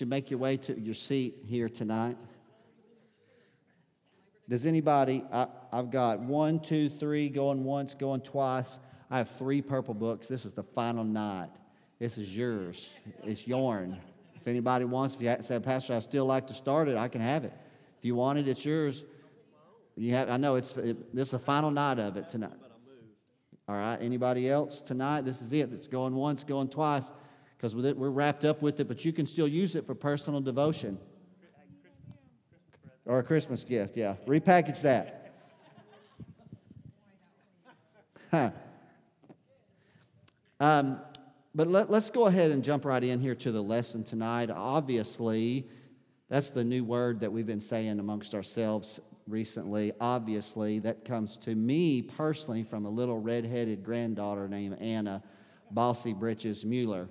you make your way to your seat here tonight. Does anybody, I, have got one, two, three, going once, going twice. I have three purple books. This is the final night. This is yours. It's yours. If anybody wants, if you say, Pastor, I still like to start it, I can have it. If you want it, it's yours. You have, I know it's it, this is the final night of it tonight. All right. Anybody else tonight? This is it. It's going once, going twice, because we're wrapped up with it. But you can still use it for personal devotion or a Christmas gift. Yeah, repackage that. Huh. Um, but let, us go ahead and jump right in here to the lesson tonight. Obviously, that's the new word that we've been saying amongst ourselves recently. Obviously, that comes to me personally from a little redheaded granddaughter named Anna Bossy Britches Mueller.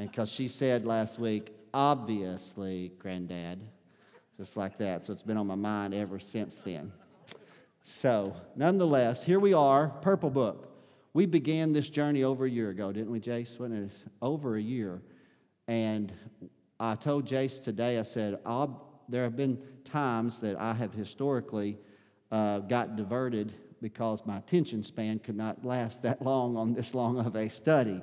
And because she said last week, obviously, granddad, just like that. So it's been on my mind ever since then. So, nonetheless, here we are, Purple Book. We began this journey over a year ago, didn't we, Jace? When it over a year. And I told Jace today, I said, there have been times that I have historically uh, got diverted because my attention span could not last that long on this long of a study.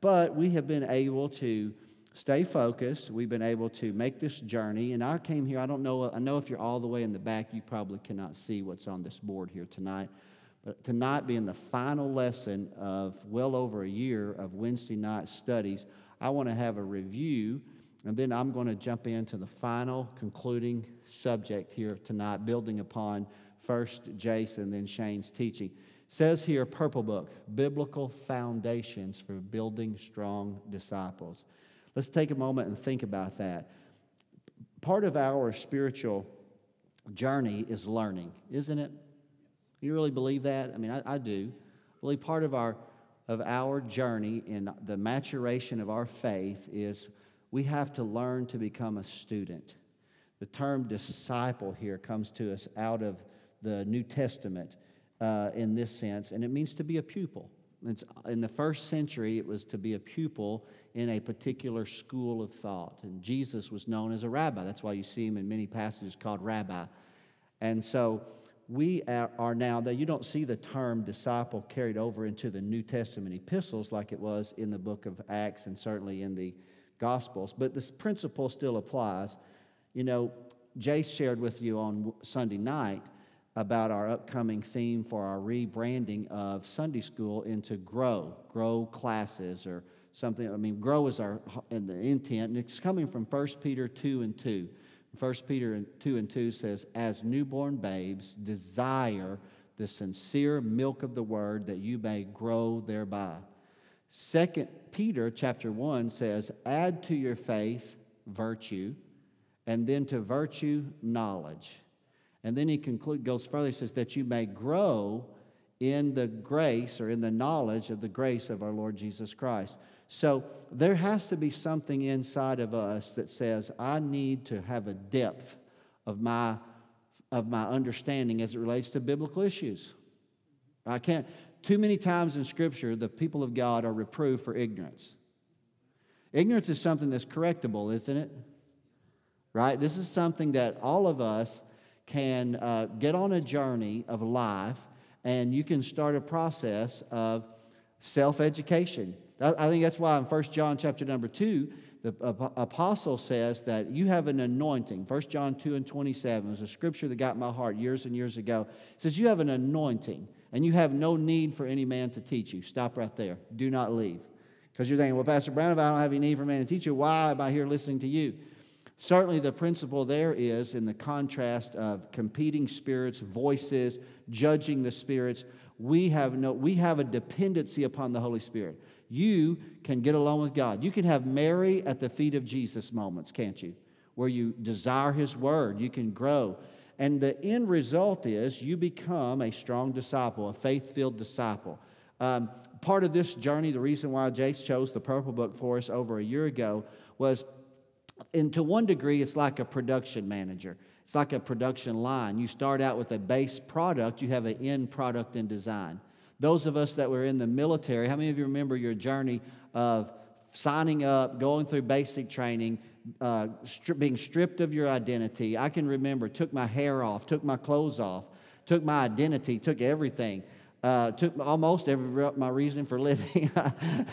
But we have been able to stay focused. We've been able to make this journey. And I came here, I don't know, I know if you're all the way in the back, you probably cannot see what's on this board here tonight. But tonight being the final lesson of well over a year of Wednesday night studies, I want to have a review, and then I'm going to jump into the final concluding subject here tonight, building upon first Jason then Shane's teaching. Says here, Purple Book, Biblical Foundations for Building Strong Disciples. Let's take a moment and think about that. Part of our spiritual journey is learning, isn't it? You really believe that? I mean, I, I do. I believe part of our of our journey in the maturation of our faith is we have to learn to become a student. The term disciple here comes to us out of the New Testament uh, in this sense, and it means to be a pupil. It's, in the first century, it was to be a pupil in a particular school of thought. And Jesus was known as a rabbi. That's why you see him in many passages called rabbi. And so we are now that you don't see the term disciple carried over into the New Testament epistles like it was in the book of Acts and certainly in the Gospels, but this principle still applies. You know, Jay shared with you on Sunday night about our upcoming theme for our rebranding of Sunday school into Grow, Grow classes or something. I mean, Grow is our in the intent, and it's coming from 1 Peter 2 and 2. 1 Peter 2 and 2 says, As newborn babes, desire the sincere milk of the word that you may grow thereby. 2 Peter chapter 1 says, Add to your faith virtue, and then to virtue knowledge. And then he conclude, goes further, he says, That you may grow in the grace or in the knowledge of the grace of our Lord Jesus Christ. So there has to be something inside of us that says, I need to have a depth of my, of my understanding as it relates to biblical issues. I can't, too many times in Scripture, the people of God are reproved for ignorance. Ignorance is something that's correctable, isn't it? Right? This is something that all of us can uh, get on a journey of life, and you can start a process of self education. I think that's why in 1 John chapter number 2, the apostle says that you have an anointing. 1 John 2 and 27 is a scripture that got my heart years and years ago. It says, You have an anointing, and you have no need for any man to teach you. Stop right there. Do not leave. Because you're thinking, Well, Pastor Brown, if I don't have any need for a man to teach you, why am I here listening to you? Certainly, the principle there is in the contrast of competing spirits, voices, judging the spirits. We have, no, we have a dependency upon the Holy Spirit you can get along with God. You can have Mary at the feet of Jesus moments, can't you? Where you desire His word, you can grow. And the end result is you become a strong disciple, a faith filled disciple. Um, part of this journey, the reason why Jace chose the Purple Book for us over a year ago was, and to one degree, it's like a production manager. It's like a production line. You start out with a base product, you have an end product in design. Those of us that were in the military, how many of you remember your journey of signing up, going through basic training, uh, stri- being stripped of your identity. I can remember, took my hair off, took my clothes off, took my identity, took everything. Uh, took almost every my reason for living,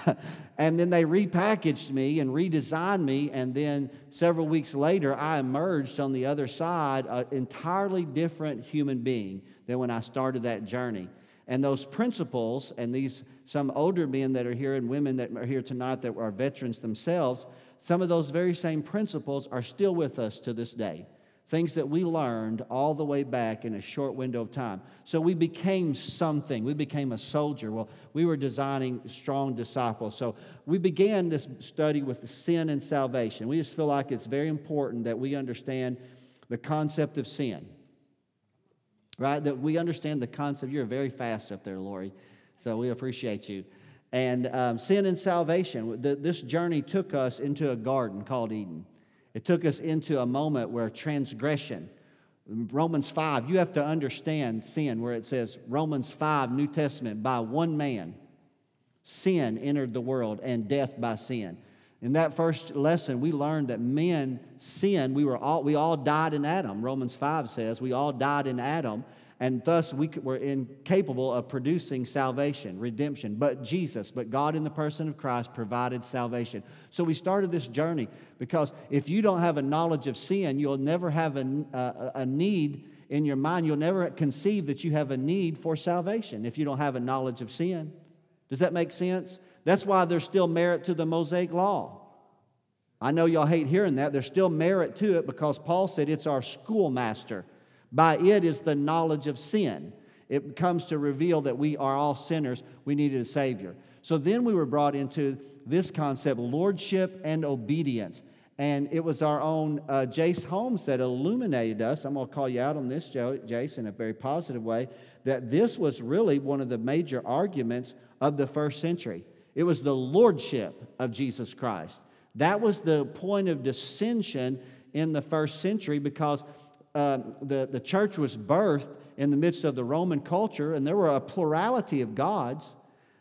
and then they repackaged me and redesigned me. And then several weeks later, I emerged on the other side, an entirely different human being than when I started that journey. And those principles, and these some older men that are here and women that are here tonight that are veterans themselves, some of those very same principles are still with us to this day. Things that we learned all the way back in a short window of time. So we became something. We became a soldier. Well, we were designing strong disciples. So we began this study with sin and salvation. We just feel like it's very important that we understand the concept of sin right? That we understand the concept. You're very fast up there, Lori, so we appreciate you. And um, sin and salvation, this journey took us into a garden called Eden. It took us into a moment where transgression, Romans 5, you have to understand sin, where it says, Romans 5, New Testament, by one man, sin entered the world and death by sin. In that first lesson, we learned that men sin. We, were all, we all died in Adam. Romans 5 says we all died in Adam, and thus we were incapable of producing salvation, redemption. But Jesus, but God in the person of Christ provided salvation. So we started this journey because if you don't have a knowledge of sin, you'll never have a, a, a need in your mind. You'll never conceive that you have a need for salvation if you don't have a knowledge of sin. Does that make sense? That's why there's still merit to the Mosaic law. I know y'all hate hearing that. There's still merit to it because Paul said it's our schoolmaster. By it is the knowledge of sin. It comes to reveal that we are all sinners. We needed a Savior. So then we were brought into this concept lordship and obedience. And it was our own uh, Jace Holmes that illuminated us. I'm going to call you out on this, Jace, in a very positive way, that this was really one of the major arguments of the first century. It was the lordship of Jesus Christ. That was the point of dissension in the first century because uh, the, the church was birthed in the midst of the Roman culture, and there were a plurality of gods.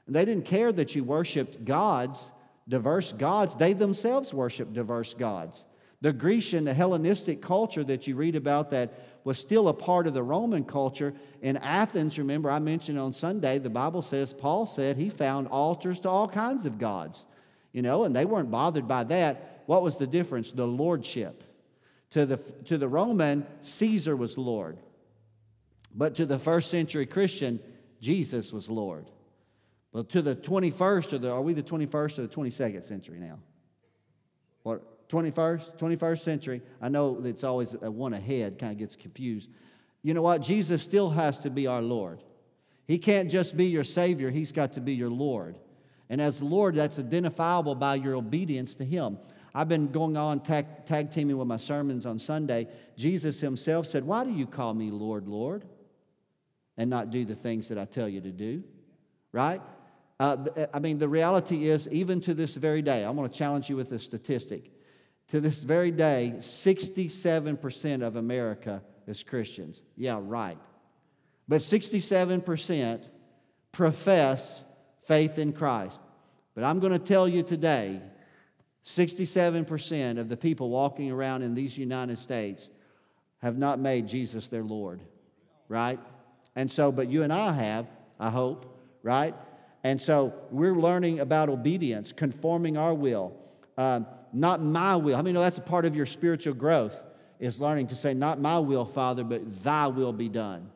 They didn't care that you worshiped gods, diverse gods. They themselves worshiped diverse gods. The Grecian, the Hellenistic culture that you read about that was still a part of the Roman culture. In Athens, remember, I mentioned on Sunday, the Bible says, Paul said he found altars to all kinds of gods, you know, and they weren't bothered by that. What was the difference? The lordship. To the, to the Roman, Caesar was Lord. But to the first century Christian, Jesus was Lord. But to the 21st, or the, are we the 21st or the 22nd century now? What? 21st, 21st century. I know it's always one ahead, kind of gets confused. You know what? Jesus still has to be our Lord. He can't just be your Savior, He's got to be your Lord. And as Lord, that's identifiable by your obedience to Him. I've been going on tag, tag teaming with my sermons on Sunday. Jesus Himself said, Why do you call me Lord, Lord? And not do the things that I tell you to do? Right? Uh, I mean, the reality is, even to this very day, I'm going to challenge you with a statistic. To this very day, 67% of America is Christians. Yeah, right. But 67% profess faith in Christ. But I'm going to tell you today 67% of the people walking around in these United States have not made Jesus their Lord, right? And so, but you and I have, I hope, right? And so we're learning about obedience, conforming our will. Um, not my will. I mean, that's a part of your spiritual growth, is learning to say, Not my will, Father, but thy will be done.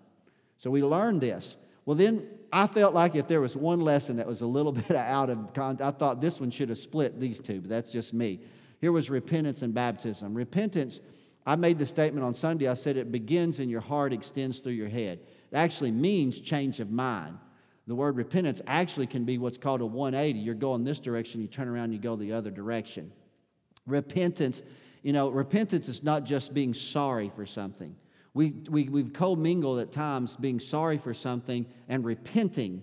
So we learn this. Well, then I felt like if there was one lesson that was a little bit out of context, I thought this one should have split these two, but that's just me. Here was repentance and baptism. Repentance, I made the statement on Sunday. I said it begins in your heart, extends through your head. It actually means change of mind. The word repentance actually can be what's called a 180. You're going this direction, you turn around, you go the other direction. Repentance, you know, repentance is not just being sorry for something. We, we, we've commingled at times being sorry for something and repenting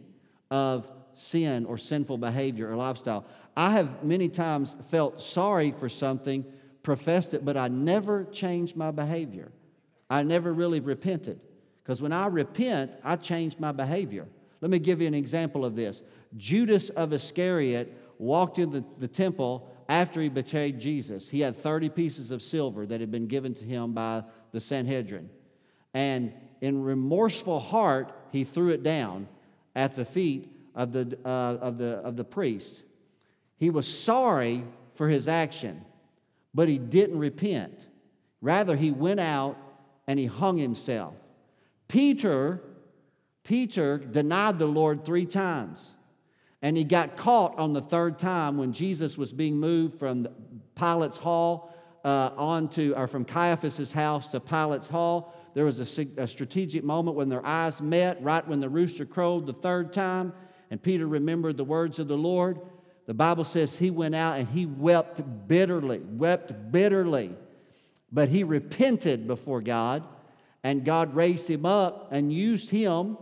of sin or sinful behavior or lifestyle. I have many times felt sorry for something, professed it, but I never changed my behavior. I never really repented. Because when I repent, I change my behavior. Let me give you an example of this. Judas of Iscariot walked into the, the temple after he betrayed Jesus, he had 30 pieces of silver that had been given to him by the Sanhedrin. And in remorseful heart, he threw it down at the feet of the, uh, of the, of the priest. He was sorry for his action, but he didn't repent. Rather, he went out and he hung himself. Peter, Peter denied the Lord three times. And he got caught on the third time when Jesus was being moved from Pilate's hall uh, onto, or from Caiaphas's house to Pilate's hall. There was a, a strategic moment when their eyes met, right when the rooster crowed the third time, and Peter remembered the words of the Lord. The Bible says he went out and he wept bitterly, wept bitterly. But he repented before God, and God raised him up and used him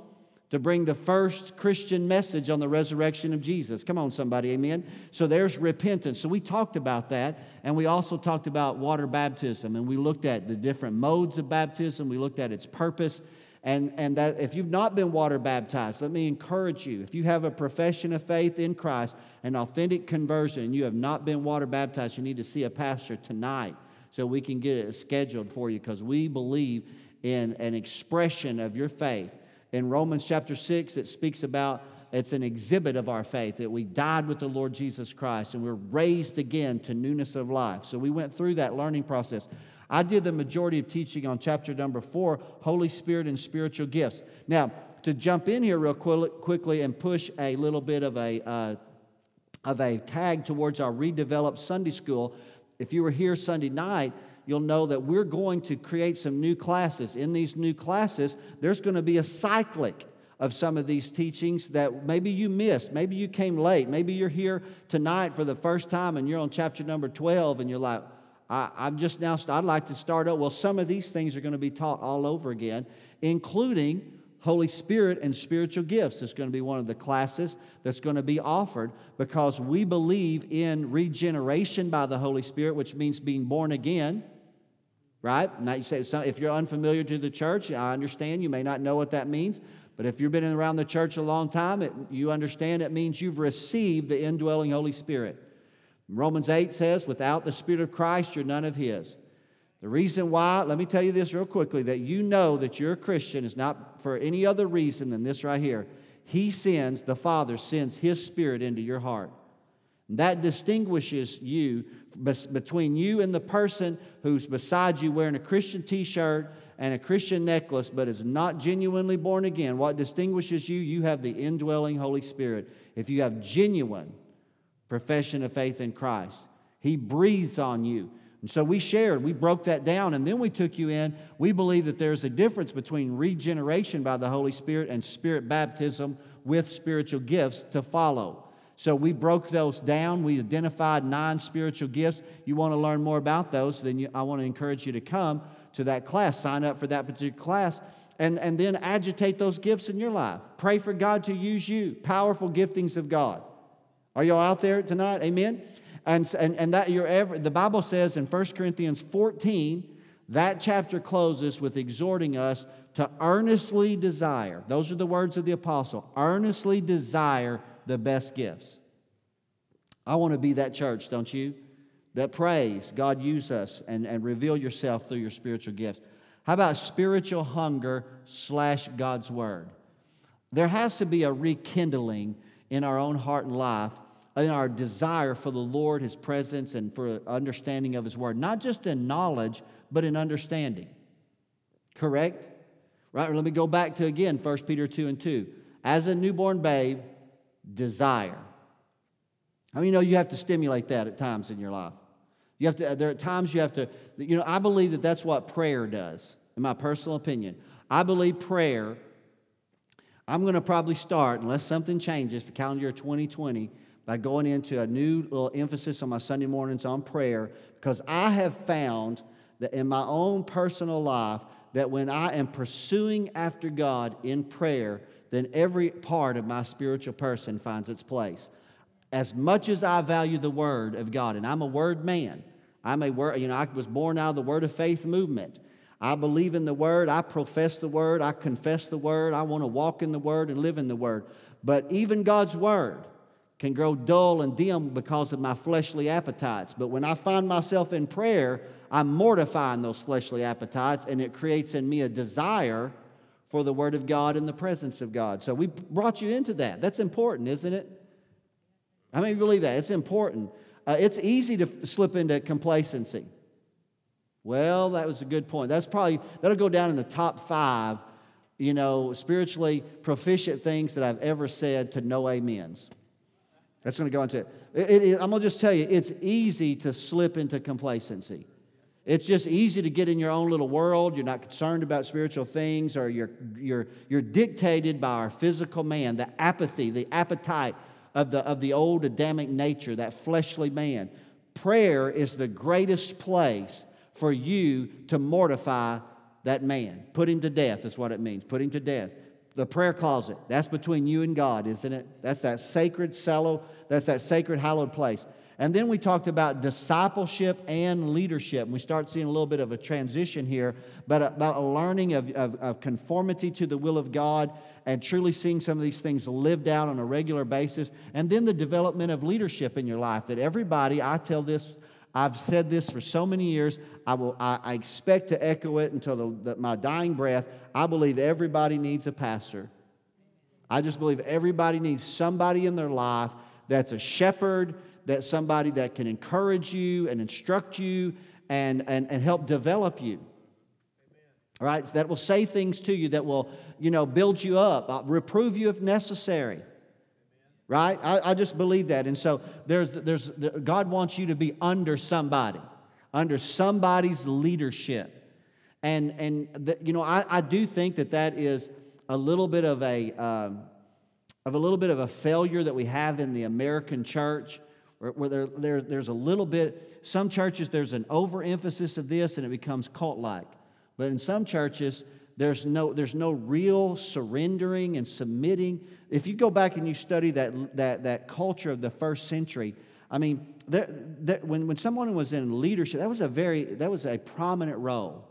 to bring the first Christian message on the resurrection of Jesus. Come on, somebody, amen. So there's repentance. So we talked about that, and we also talked about water baptism, and we looked at the different modes of baptism, we looked at its purpose. And, and that if you've not been water baptized, let me encourage you. If you have a profession of faith in Christ, an authentic conversion, and you have not been water baptized, you need to see a pastor tonight so we can get it scheduled for you because we believe in an expression of your faith in Romans chapter 6, it speaks about it's an exhibit of our faith that we died with the Lord Jesus Christ and we're raised again to newness of life. So we went through that learning process. I did the majority of teaching on chapter number four Holy Spirit and spiritual gifts. Now, to jump in here real quickly and push a little bit of a, uh, of a tag towards our redeveloped Sunday school, if you were here Sunday night, you'll know that we're going to create some new classes. In these new classes, there's going to be a cyclic of some of these teachings that maybe you missed. Maybe you came late. Maybe you're here tonight for the first time and you're on chapter number 12 and you're like, I, am just now, I'd like to start up. Well, some of these things are going to be taught all over again, including Holy Spirit and spiritual gifts is going to be one of the classes that's going to be offered because we believe in regeneration by the Holy Spirit, which means being born again right? Now you say if you're unfamiliar to the church, I understand you may not know what that means, but if you've been around the church a long time, it, you understand it means you've received the indwelling Holy Spirit. Romans 8 says, without the Spirit of Christ, you're none of His. The reason why, let me tell you this real quickly, that you know that you're a Christian is not for any other reason than this right here. He sends, the Father sends His Spirit into your heart. That distinguishes you between you and the person who's beside you wearing a Christian t shirt and a Christian necklace but is not genuinely born again. What distinguishes you? You have the indwelling Holy Spirit. If you have genuine profession of faith in Christ, He breathes on you. And so we shared, we broke that down, and then we took you in. We believe that there's a difference between regeneration by the Holy Spirit and spirit baptism with spiritual gifts to follow. So we broke those down. We identified nine spiritual gifts. You want to learn more about those, then you, I want to encourage you to come to that class. Sign up for that particular class and, and then agitate those gifts in your life. Pray for God to use you. Powerful giftings of God. Are y'all out there tonight? Amen. And, and, and that you're ever, the Bible says in 1 Corinthians 14, that chapter closes with exhorting us to earnestly desire. Those are the words of the apostle. Earnestly desire the best gifts. I want to be that church, don't you? That prays, God use us and, and reveal yourself through your spiritual gifts. How about spiritual hunger slash God's word? There has to be a rekindling in our own heart and life, in our desire for the Lord, His presence, and for understanding of His word, not just in knowledge, but in understanding. Correct? Right? Let me go back to again 1 Peter 2 and 2. As a newborn babe, desire. I mean, you know you have to stimulate that at times in your life? You have to, there are times you have to, you know, I believe that that's what prayer does, in my personal opinion. I believe prayer, I'm going to probably start, unless something changes, the calendar year 2020, by going into a new little emphasis on my Sunday mornings on prayer, because I have found that in my own personal life, that when I am pursuing after God in prayer, then every part of my spiritual person finds its place. As much as I value the Word of God, and I'm a Word man, I'm a Word, you know, I was born out of the Word of Faith movement. I believe in the Word, I profess the Word, I confess the Word, I want to walk in the Word and live in the Word. But even God's Word can grow dull and dim because of my fleshly appetites. But when I find myself in prayer, I'm mortifying those fleshly appetites, and it creates in me a desire for the Word of God and the presence of God. So we brought you into that. That's important, isn't it? I mean, believe that? It's important. Uh, it's easy to slip into complacency. Well, that was a good point. That's probably, that'll go down in the top five, you know, spiritually proficient things that I've ever said to no amens. That's going to go into it. it, it I'm going to just tell you, it's easy to slip into complacency. It's just easy to get in your own little world. You're not concerned about spiritual things, or you're, you're, you're dictated by our physical man, the apathy, the appetite of the, of the old Adamic nature, that fleshly man. Prayer is the greatest place for you to mortify that man. Put him to death, is what it means. Put him to death. The prayer closet, that's between you and God, isn't it? That's that sacred, sallow, that's that sacred, hallowed place. And then we talked about discipleship and leadership. And we start seeing a little bit of a transition here, but about a learning of, of, of, conformity to the will of God and truly seeing some of these things lived out on a regular basis. And then the development of leadership in your life. That everybody, I tell this, I've said this for so many years. I, will, I, I expect to echo it until the, the, my dying breath. I believe everybody needs a pastor. I just believe everybody needs somebody in their life that's a shepherd that somebody that can encourage you and instruct you and, and, and help develop you. All right, that will say things to you that will, you know, build you up, uh, reprove you if necessary. Right? I, I just believe that. And so there's, there's, God wants you to be under somebody, under somebody's leadership. And, and the, you know, I, I do think that that is a little bit of a, um, of a little bit of a failure that we have in the American church where, there, there, there's a little bit, some churches, there's an overemphasis of this and it becomes cult like. But in some churches, there's no, there's no real surrendering and submitting. If you go back and you study that, that, that culture of the first century, I mean, there, there, when, when someone was in leadership, that was a very, that was a prominent role.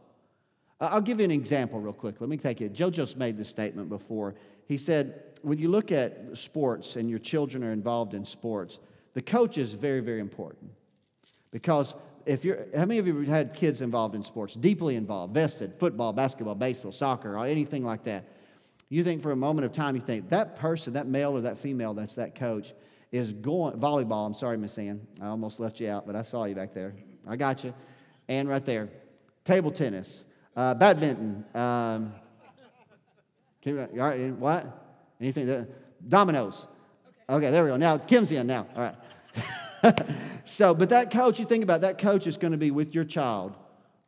I'll give you an example real quick. Let me take it. JoJo's made this statement before. He said, when you look at sports and your children are involved in sports, the coach is very, very important because if you're, how many of you had kids involved in sports, deeply involved, vested, football, basketball, baseball, soccer, or anything like that? You think for a moment of time, you think that person, that male or that female that's that coach, is going, volleyball, I'm sorry, Miss Ann, I almost left you out, but I saw you back there. I got you. And right there. Table tennis, uh, badminton, um, what? Anything? That, dominoes. Okay, there we go. Now, Kim's in now. All right. so, but that coach, you think about it, that coach is going to be with your child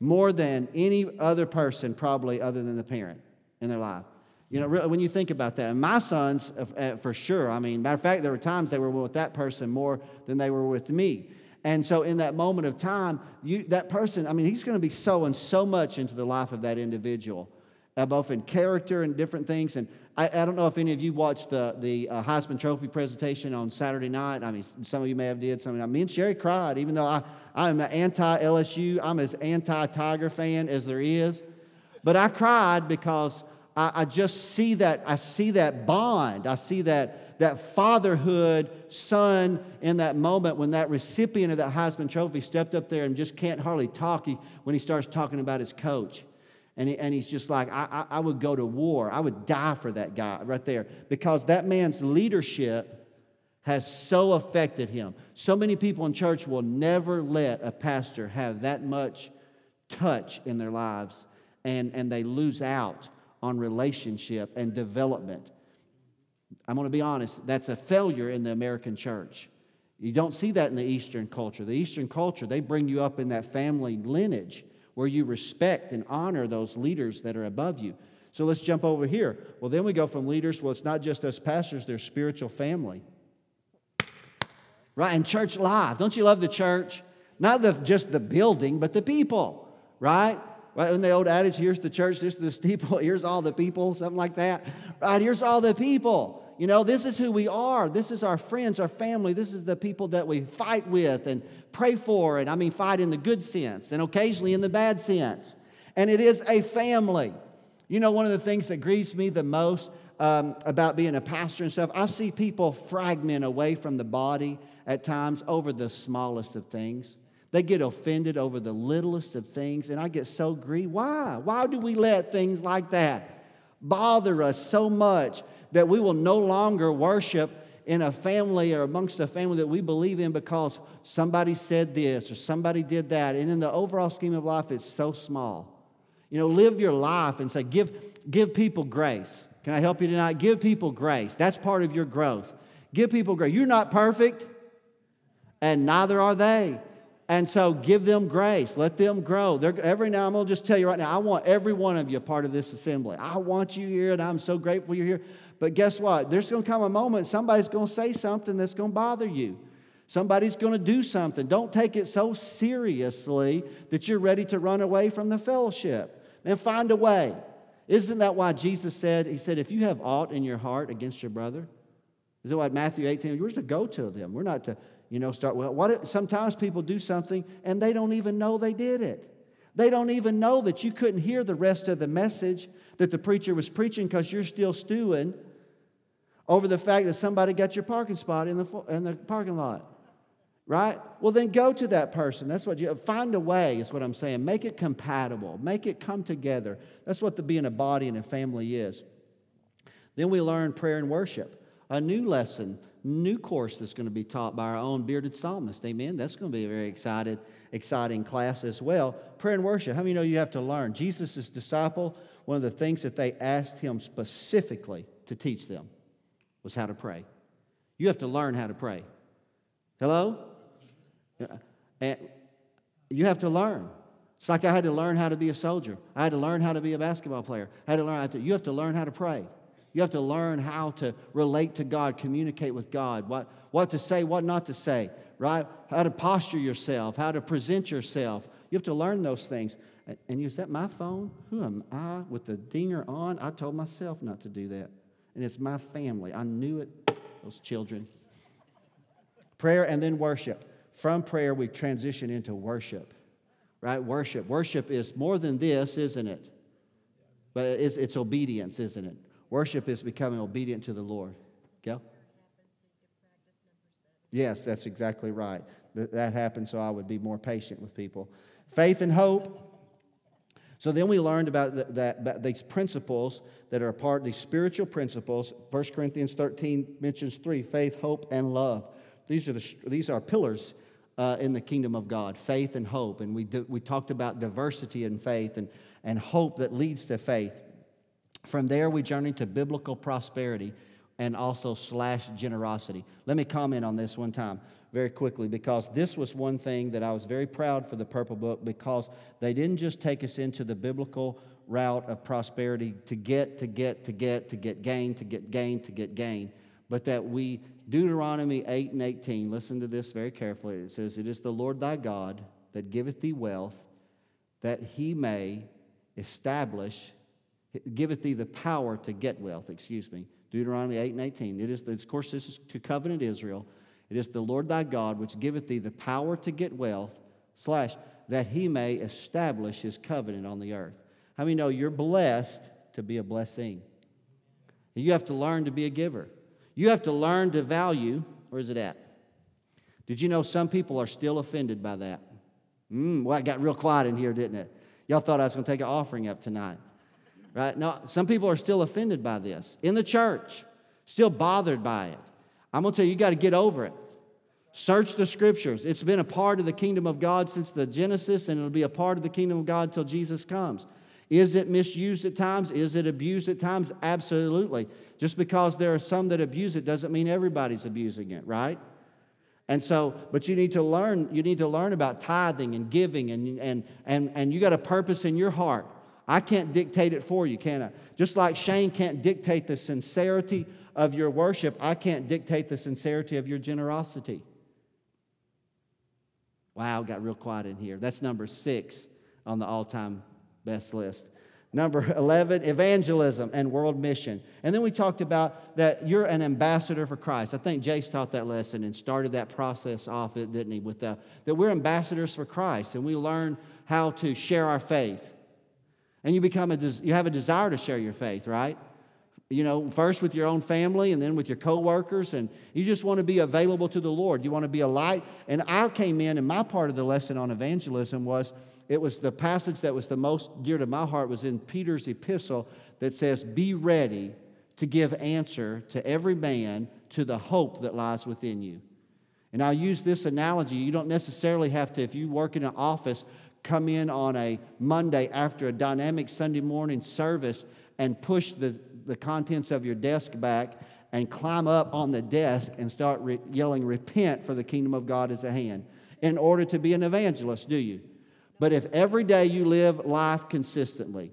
more than any other person, probably other than the parent in their life. You know, really, when you think about that, and my sons, uh, for sure, I mean, matter of fact, there were times they were with that person more than they were with me. And so, in that moment of time, you, that person, I mean, he's going to be sowing so much into the life of that individual, uh, both in character and different things. And I, I, don't know if any of you watched the, the uh, Heisman Trophy presentation on Saturday night. I mean, some of you may have did. Some of you, me and Sherry cried, even though I, I'm an anti-LSU. I'm as anti-Tiger fan as there is. But I cried because I, I just see that, I see that bond. I see that, that fatherhood son in that moment when that recipient of that Heisman Trophy stepped up there and just can't hardly talk he, when he starts talking about his coach. And, he, and he's just like, I, I, I would go to war. I would die for that guy right there because that man's leadership has so affected him. So many people in church will never let a pastor have that much touch in their lives, and, and they lose out on relationship and development. I'm going to be honest, that's a failure in the American church. You don't see that in the Eastern culture. The Eastern culture, they bring you up in that family lineage where you respect and honor those leaders that are above you. So let's jump over here. Well, then we go from leaders, well, it's not just us pastors, there's spiritual family. Right? And church life. Don't you love the church? Not the, just the building, but the people, right? Right, in the old adage, here's the church, this is the steeple, here's all the people, something like that. Right, here's all the people. You know, this is who we are. This is our friends, our family. This is the people that we fight with and pray for. And I mean, fight in the good sense and occasionally in the bad sense. And it is a family. You know, one of the things that grieves me the most um, about being a pastor and stuff, I see people fragment away from the body at times over the smallest of things. They get offended over the littlest of things, and I get so grieved. Why? Why do we let things like that bother us so much that we will no longer worship in a family or amongst a family that we believe in because somebody said this or somebody did that? And in the overall scheme of life, it's so small. You know, live your life and say, give, give people grace. Can I help you tonight? Give people grace. That's part of your growth. Give people grace. You're not perfect, and neither are they. And so give them grace. Let them grow. They're, every now, I'm going to just tell you right now, I want every one of you a part of this assembly. I want you here, and I'm so grateful you're here. But guess what? There's going to come a moment somebody's going to say something that's going to bother you. Somebody's going to do something. Don't take it so seriously that you're ready to run away from the fellowship. And find a way. Isn't that why Jesus said, He said, if you have aught in your heart against your brother, is that what Matthew 18? We're just to go to them. We're not to, you know, start. Well, what if, sometimes people do something and they don't even know they did it. They don't even know that you couldn't hear the rest of the message that the preacher was preaching because you're still stewing over the fact that somebody got your parking spot in the, in the parking lot right? Well, then go to that person. That's what you find a way, is what I'm saying. Make it compatible, make it come together. That's what the being a body and a family is. Then we learn prayer and worship. A new lesson, new course that's going to be taught by our own bearded psalmist. Amen. That's going to be a very excited, exciting class as well. Prayer and worship. How many know you have to learn? Jesus' disciple, one of the things that they asked him specifically to teach them was how to pray. You have to learn how to pray. Hello? And you have to learn. It's like I had to learn how to be a soldier. I had to learn how to be a basketball player. I had to learn how to, you have to learn how to pray. You have to learn how to relate to God, communicate with God, what, what to say, what not to say, right? How to posture yourself, how to present yourself. You have to learn those things. And you, is that my phone? Who am I with the dinger on? I told myself not to do that. And it's my family. I knew it, those children. Prayer and then worship. From prayer, we transition into worship, right? Worship. Worship is more than this, isn't it? But it's, it's obedience, isn't it? Worship is becoming obedient to the Lord. Gail? Yes, that's exactly right. That happened so I would be more patient with people. Faith and hope. So then we learned about, the, that, about these principles that are a part, these spiritual principles. 1 Corinthians 13 mentions three faith, hope, and love. These are, the, these are pillars uh, in the kingdom of God faith and hope. And we, do, we talked about diversity in faith and, and hope that leads to faith. From there, we journey to biblical prosperity and also slash generosity. Let me comment on this one time very quickly because this was one thing that I was very proud for the Purple Book because they didn't just take us into the biblical route of prosperity to get, to get, to get, to get gain, to get gain, to get gain, but that we Deuteronomy 8 and 18, listen to this very carefully. It says, It is the Lord thy God that giveth thee wealth, that he may establish, giveth thee the power to get wealth, excuse me. Deuteronomy 8 and 18. It is, of course, this is to covenant Israel. It is the Lord thy God which giveth thee the power to get wealth, slash, that he may establish his covenant on the earth. How many know you're blessed to be a blessing? You have to learn to be a giver. You have to learn to value. Where's it at? Did you know some people are still offended by that? Mm, well, it got real quiet in here, didn't it? Y'all thought I was going to take an offering up tonight. Right? No, some people are still offended by this in the church, still bothered by it. I'm going to tell you, you got to get over it. Search the scriptures. It's been a part of the kingdom of God since the Genesis, and it'll be a part of the kingdom of God until Jesus comes. Is it misused at times? Is it abused at times? Absolutely. Just because there are some that abuse it doesn't mean everybody's abusing it, right? And so, but you need to learn, you need to learn about tithing and giving and and and, and you got a purpose in your heart. I can't dictate it for you, can I? Just like Shane can't dictate the sincerity of your worship, I can't dictate the sincerity of your generosity. Wow, got real quiet in here. That's number six on the all time best list. Number 11, evangelism and world mission. And then we talked about that you're an ambassador for Christ. I think Jace taught that lesson and started that process off, didn't he? With the, that we're ambassadors for Christ and we learn how to share our faith. And you become a, you have a desire to share your faith, right? you know, first with your own family and then with your coworkers, and you just want to be available to the Lord. You want to be a light. And I came in, and my part of the lesson on evangelism was it was the passage that was the most dear to my heart was in Peter's epistle that says, Be ready to give answer to every man to the hope that lies within you. And I'll use this analogy. You don't necessarily have to, if you work in an office, come in on a Monday after a dynamic Sunday morning service and push the, the contents of your desk back and climb up on the desk and start re- yelling, Repent, for the kingdom of God is at hand, in order to be an evangelist, do you? But if every day you live life consistently,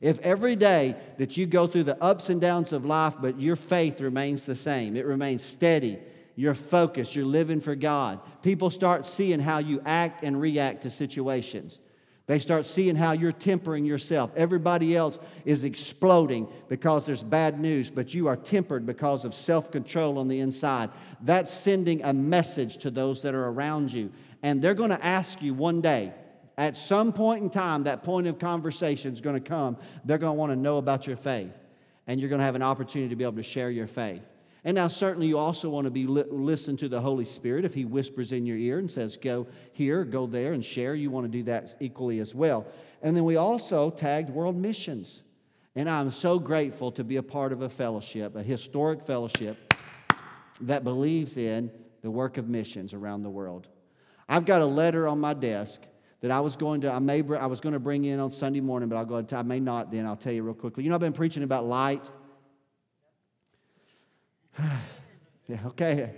if every day that you go through the ups and downs of life, but your faith remains the same, it remains steady, you're focused, you're living for God, people start seeing how you act and react to situations. They start seeing how you're tempering yourself. Everybody else is exploding because there's bad news, but you are tempered because of self control on the inside. That's sending a message to those that are around you. And they're going to ask you one day, at some point in time, that point of conversation is going to come. They're going to want to know about your faith. And you're going to have an opportunity to be able to share your faith. And now, certainly, you also want to be li- listen to the Holy Spirit. If He whispers in your ear and says, "Go here, go there, and share," you want to do that equally as well. And then we also tagged world missions, and I'm so grateful to be a part of a fellowship, a historic fellowship that believes in the work of missions around the world. I've got a letter on my desk that I was going to, I, may, I was going to bring in on Sunday morning, but I'll go, I may not then. I'll tell you real quickly. You know, I've been preaching about light yeah, okay.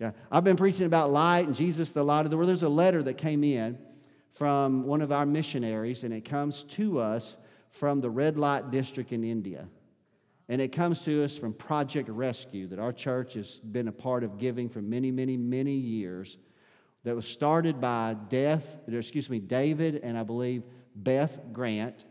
Yeah. I've been preaching about light and Jesus, the light of the world. There's a letter that came in from one of our missionaries, and it comes to us from the red light district in India. And it comes to us from Project Rescue that our church has been a part of giving for many, many, many years. That was started by Death, excuse me, David and I believe Beth Grant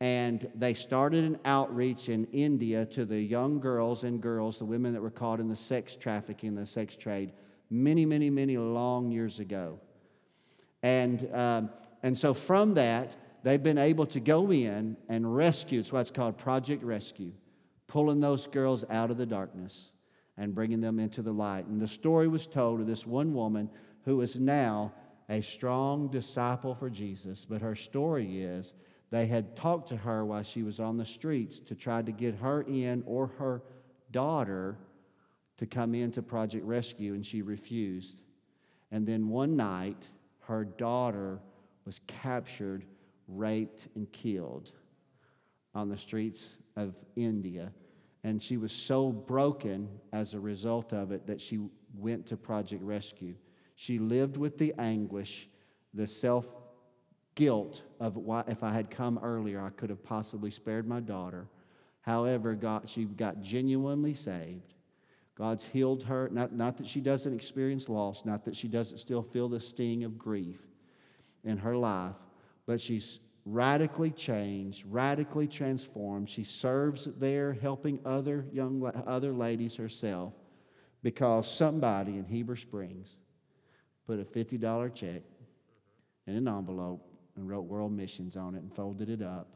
and they started an outreach in India to the young girls and girls, the women that were caught in the sex trafficking, the sex trade, many, many, many long years ago. And, um, and so from that, they've been able to go in and rescue. It's what's called Project Rescue, pulling those girls out of the darkness and bringing them into the light. And the story was told of this one woman who is now a strong disciple for Jesus. But her story is they had talked to her while she was on the streets to try to get her in or her daughter to come into Project Rescue, and she refused. And then one night, her daughter was captured, raped, and killed on the streets of India. And she was so broken as a result of it that she went to Project Rescue. She lived with the anguish, the self guilt of why, if I had come earlier, I could have possibly spared my daughter. However, God, she got genuinely saved. God's healed her. Not, not that she doesn't experience loss, not that she doesn't still feel the sting of grief in her life, but she's radically changed, radically transformed. She serves there, helping other young other ladies herself, because somebody in Heber Springs put a $50 check in an envelope and wrote World Missions on it and folded it up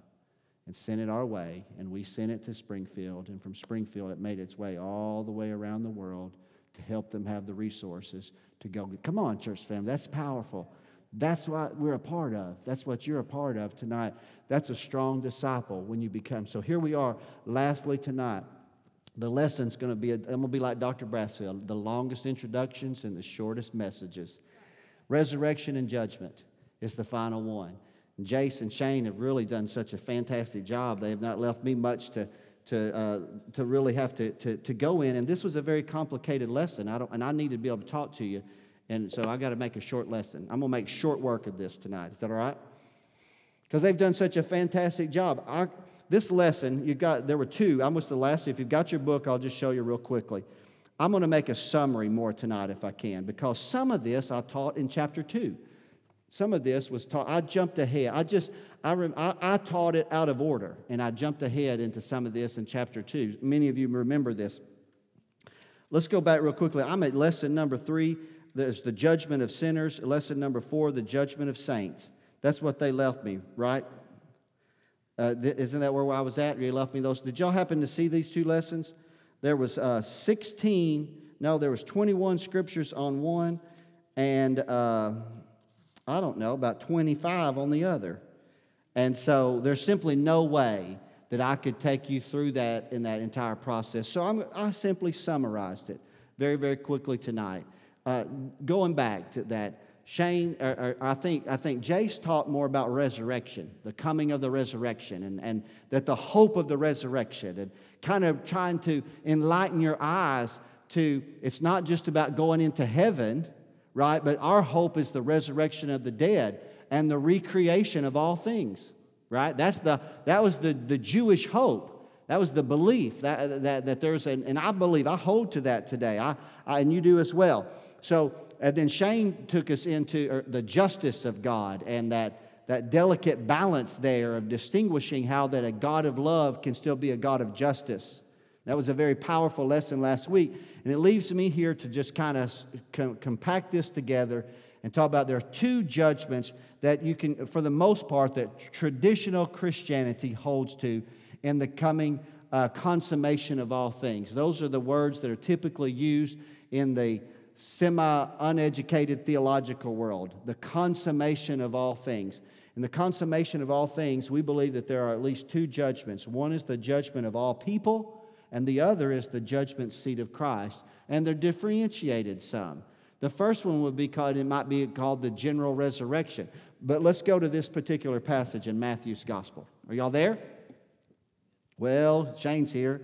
and sent it our way. And we sent it to Springfield. And from Springfield, it made its way all the way around the world to help them have the resources to go. Come on, church family, that's powerful. That's what we're a part of. That's what you're a part of tonight. That's a strong disciple when you become. So here we are. Lastly, tonight, the lesson's going to be, I'm going to be like Dr. Brassfield the longest introductions and the shortest messages. Resurrection and judgment is the final one. And Jace and Shane have really done such a fantastic job. They have not left me much to, to, uh, to really have to, to, to go in. And this was a very complicated lesson. I don't, and I need to be able to talk to you. And so I got to make a short lesson. I'm going to make short work of this tonight. Is that all right? Because they've done such a fantastic job. I, this lesson, you got there were two. I was the last. If you've got your book, I'll just show you real quickly. I'm going to make a summary more tonight if I can, because some of this I taught in chapter two. Some of this was taught, I jumped ahead. I just, I, rem, I, I, taught it out of order, and I jumped ahead into some of this in chapter two. Many of you remember this. Let's go back real quickly. I'm at lesson number three. There's the judgment of sinners. Lesson number four, the judgment of saints. That's what they left me, right? Uh, th- isn't that where I was at? You left me those. Did y'all happen to see these two lessons? There was uh, 16, no, there was 21 scriptures on one, and uh, I don't know, about 25 on the other. And so there's simply no way that I could take you through that in that entire process. So I'm, I simply summarized it very, very quickly tonight. Uh, going back to that, Shane, or, or, I think, I think Jace talked more about resurrection, the coming of the resurrection, and, and that the hope of the resurrection, and kind of trying to enlighten your eyes to it's not just about going into heaven, right? But our hope is the resurrection of the dead and the recreation of all things, right? That's the, that was the, the Jewish hope. That was the belief that, that, that there's, an, and I believe, I hold to that today, I, I, and you do as well. So, and then Shane took us into er, the justice of God and that, that delicate balance there of distinguishing how that a God of love can still be a God of justice. That was a very powerful lesson last week. And it leaves me here to just kind of com- compact this together and talk about there are two judgments that you can, for the most part, that traditional Christianity holds to in the coming uh, consummation of all things. Those are the words that are typically used in the semi uneducated theological world the consummation of all things. In the consummation of all things, we believe that there are at least two judgments. One is the judgment of all people, and the other is the judgment seat of Christ. And they're differentiated some. The first one would be called, it might be called the general resurrection. But let's go to this particular passage in Matthew's gospel. Are y'all there? Well, Shane's here.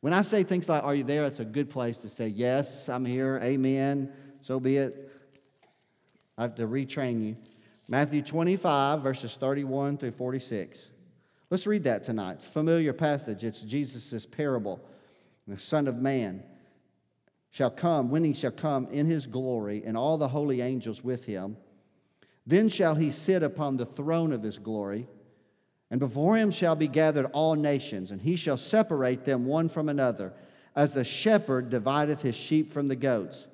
When I say things like, Are you there? it's a good place to say, Yes, I'm here. Amen. So be it. I have to retrain you. Matthew 25, verses 31 through 46. Let's read that tonight. It's a familiar passage. It's Jesus' parable. The Son of Man shall come, when he shall come in his glory, and all the holy angels with him. Then shall he sit upon the throne of his glory. And before him shall be gathered all nations, and he shall separate them one from another, as the shepherd divideth his sheep from the goats.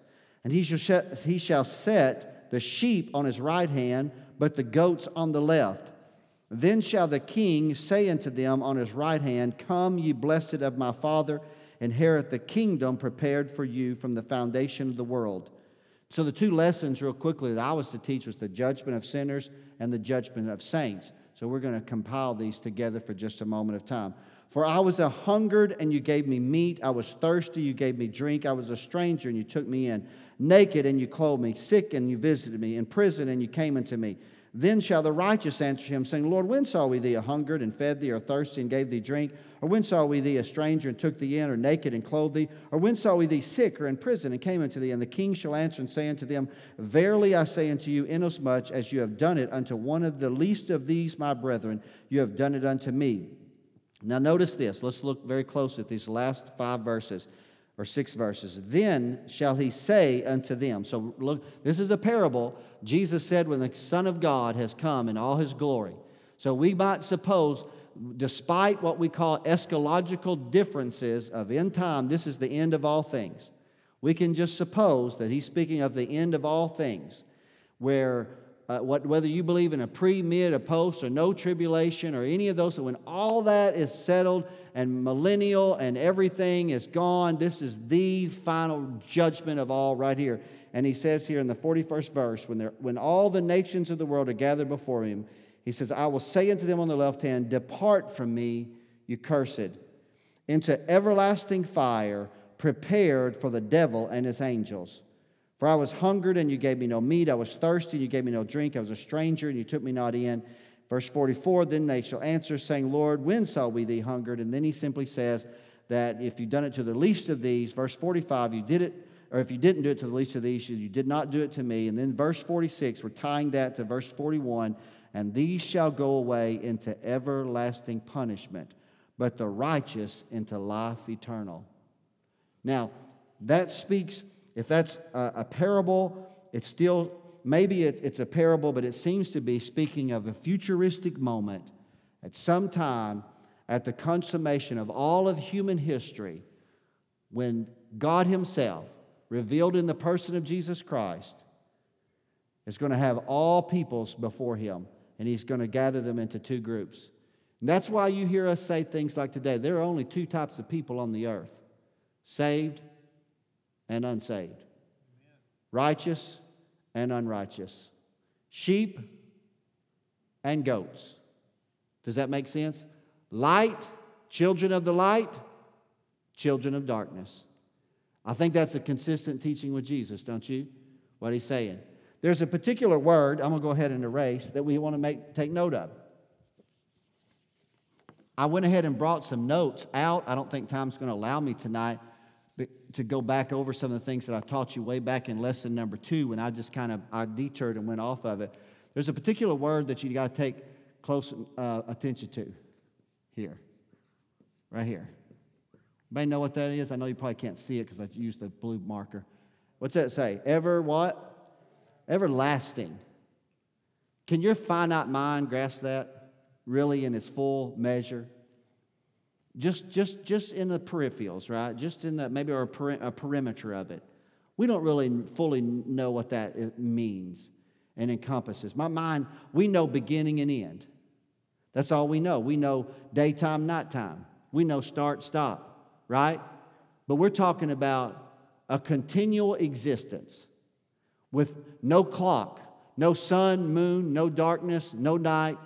And he shall, he shall set the sheep on his right hand, but the goats on the left. Then shall the king say unto them on his right hand, Come, ye blessed of my Father, inherit the kingdom prepared for you from the foundation of the world. So, the two lessons, real quickly, that I was to teach was the judgment of sinners and the judgment of saints. So we're going to compile these together for just a moment of time. For I was a hungered, and you gave me meat. I was thirsty, you gave me drink. I was a stranger, and you took me in. Naked, and you clothed me. Sick, and you visited me. In prison, and you came unto me. Then shall the righteous answer him, saying, Lord, when saw we thee a hungered and fed thee, or thirsty and gave thee drink? Or when saw we thee a stranger and took thee in, or naked and clothed thee? Or when saw we thee sick or in prison and came unto thee? And the king shall answer and say unto them, Verily I say unto you, inasmuch as you have done it unto one of the least of these my brethren, you have done it unto me. Now notice this. Let's look very close at these last five verses or six verses. Then shall he say unto them. So look, this is a parable. Jesus said, when the Son of God has come in all his glory. So we might suppose, despite what we call eschatological differences of end time, this is the end of all things. We can just suppose that he's speaking of the end of all things, where uh, what, whether you believe in a pre, mid, a post, or no tribulation, or any of those, when all that is settled and millennial and everything is gone, this is the final judgment of all right here. And he says here in the 41st verse, when, when all the nations of the world are gathered before him, he says, I will say unto them on the left hand, Depart from me, you cursed, into everlasting fire prepared for the devil and his angels. For I was hungered, and you gave me no meat. I was thirsty, and you gave me no drink. I was a stranger, and you took me not in. Verse 44 Then they shall answer, saying, Lord, when saw we thee hungered? And then he simply says that if you've done it to the least of these, verse 45, you did it, or if you didn't do it to the least of these, you did not do it to me. And then verse 46, we're tying that to verse 41, and these shall go away into everlasting punishment, but the righteous into life eternal. Now, that speaks if that's a, a parable, it's still, maybe it's, it's a parable, but it seems to be speaking of a futuristic moment at some time at the consummation of all of human history when God Himself, revealed in the person of Jesus Christ, is going to have all peoples before Him. and he's going to gather them into two groups. And that's why you hear us say things like today there are only two types of people on the earth saved and unsaved, righteous and unrighteous, sheep and goats. Does that make sense? Light, children of the light, children of darkness. I think that's a consistent teaching with Jesus, don't you? What he's saying. There's a particular word, I'm going to go ahead and erase, that we want to make, take note of. I went ahead and brought some notes out. I don't think time's going to allow me tonight to go back over some of the things that I taught you way back in lesson number two when I just kind of I detoured and went off of it. There's a particular word that you got to take close uh, attention to here, right here. Anybody know what that is? I know you probably can't see it because I used the blue marker. What's that say? Ever what? Everlasting. Can your finite mind grasp that really in its full measure? Just, just, just in the peripherals, right? Just in the maybe a, peri- a perimeter of it. We don't really fully know what that means and encompasses. My mind, we know beginning and end. That's all we know. We know daytime, nighttime. We know start, stop, right? But we're talking about a continual existence with no clock, no sun, moon, no darkness, no night,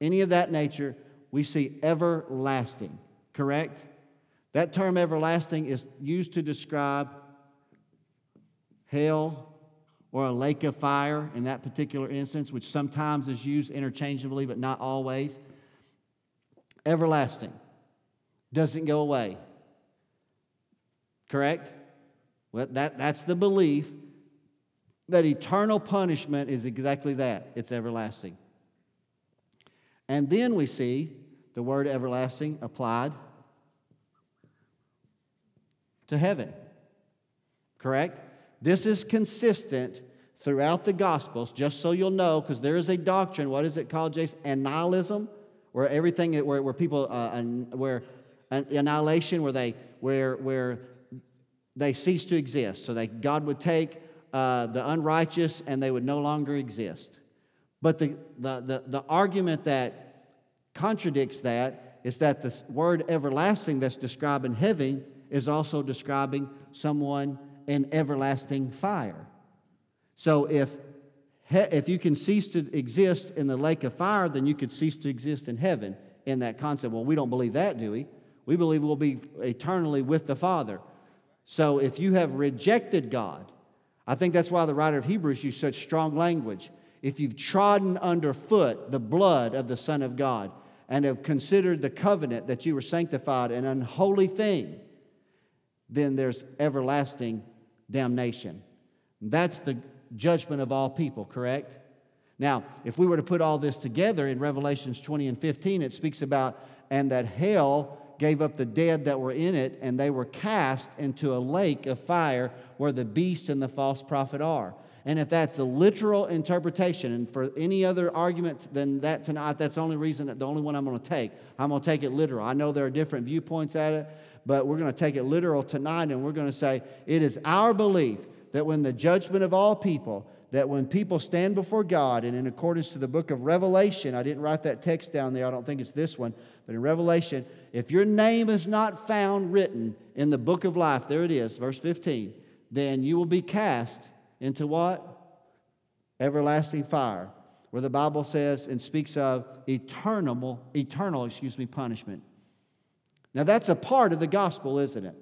any of that nature. We see everlasting, correct? That term everlasting is used to describe hell or a lake of fire in that particular instance, which sometimes is used interchangeably, but not always. Everlasting doesn't go away. Correct? Well, that, that's the belief that eternal punishment is exactly that it's everlasting. And then we see the word everlasting applied to heaven. Correct? This is consistent throughout the Gospels, just so you'll know, because there is a doctrine. What is it called, Jason? Annihilism, where everything, where, where people, uh, where annihilation, where they, where, where they cease to exist. So that God would take uh, the unrighteous and they would no longer exist. But the, the, the, the argument that contradicts that is that the word everlasting that's describing heaven is also describing someone in everlasting fire. So if, if you can cease to exist in the lake of fire, then you could cease to exist in heaven in that concept. Well, we don't believe that, do we? We believe we'll be eternally with the Father. So if you have rejected God, I think that's why the writer of Hebrews used such strong language. If you've trodden underfoot the blood of the Son of God and have considered the covenant that you were sanctified an unholy thing, then there's everlasting damnation. That's the judgment of all people, correct? Now, if we were to put all this together in Revelations 20 and 15, it speaks about, and that hell gave up the dead that were in it, and they were cast into a lake of fire where the beast and the false prophet are. And if that's the literal interpretation, and for any other argument than that tonight, that's the only reason, that the only one I'm going to take. I'm going to take it literal. I know there are different viewpoints at it, but we're going to take it literal tonight, and we're going to say it is our belief that when the judgment of all people, that when people stand before God, and in accordance to the book of Revelation, I didn't write that text down there, I don't think it's this one, but in Revelation, if your name is not found written in the book of life, there it is, verse 15, then you will be cast into what? Everlasting fire, where the Bible says and speaks of eternal, eternal, excuse me, punishment. Now that's a part of the gospel, isn't it?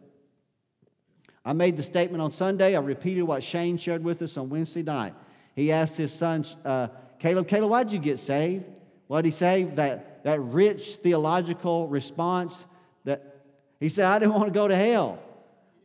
I made the statement on Sunday. I repeated what Shane shared with us on Wednesday night. He asked his son, uh, Caleb, Caleb, why'd you get saved? Did he say? That that, rich theological response that he said, I didn't want to go to hell.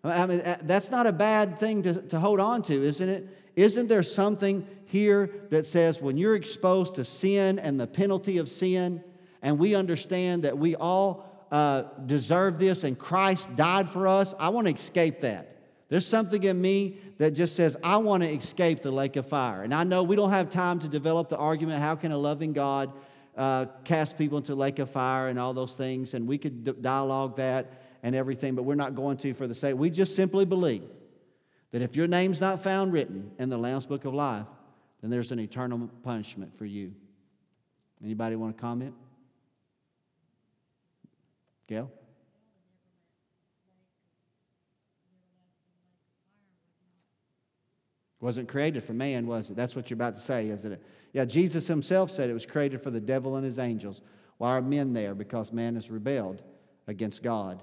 I mean, that's not a bad thing to, to hold on to, isn't it? Isn't there something here that says when you're exposed to sin and the penalty of sin, and we understand that we all uh, deserve this and Christ died for us, I want to escape that. There's something in me that just says, I want to escape the lake of fire. And I know we don't have time to develop the argument how can a loving God uh, cast people into lake of fire and all those things, and we could d- dialogue that and everything, but we're not going to for the sake. We just simply believe that if your name's not found written in the Lamb's Book of Life, then there's an eternal punishment for you. Anybody want to comment? Gail? Wasn't created for man, was it? That's what you're about to say, isn't it? Yeah, Jesus himself said it was created for the devil and his angels. Why are men there? Because man has rebelled against God,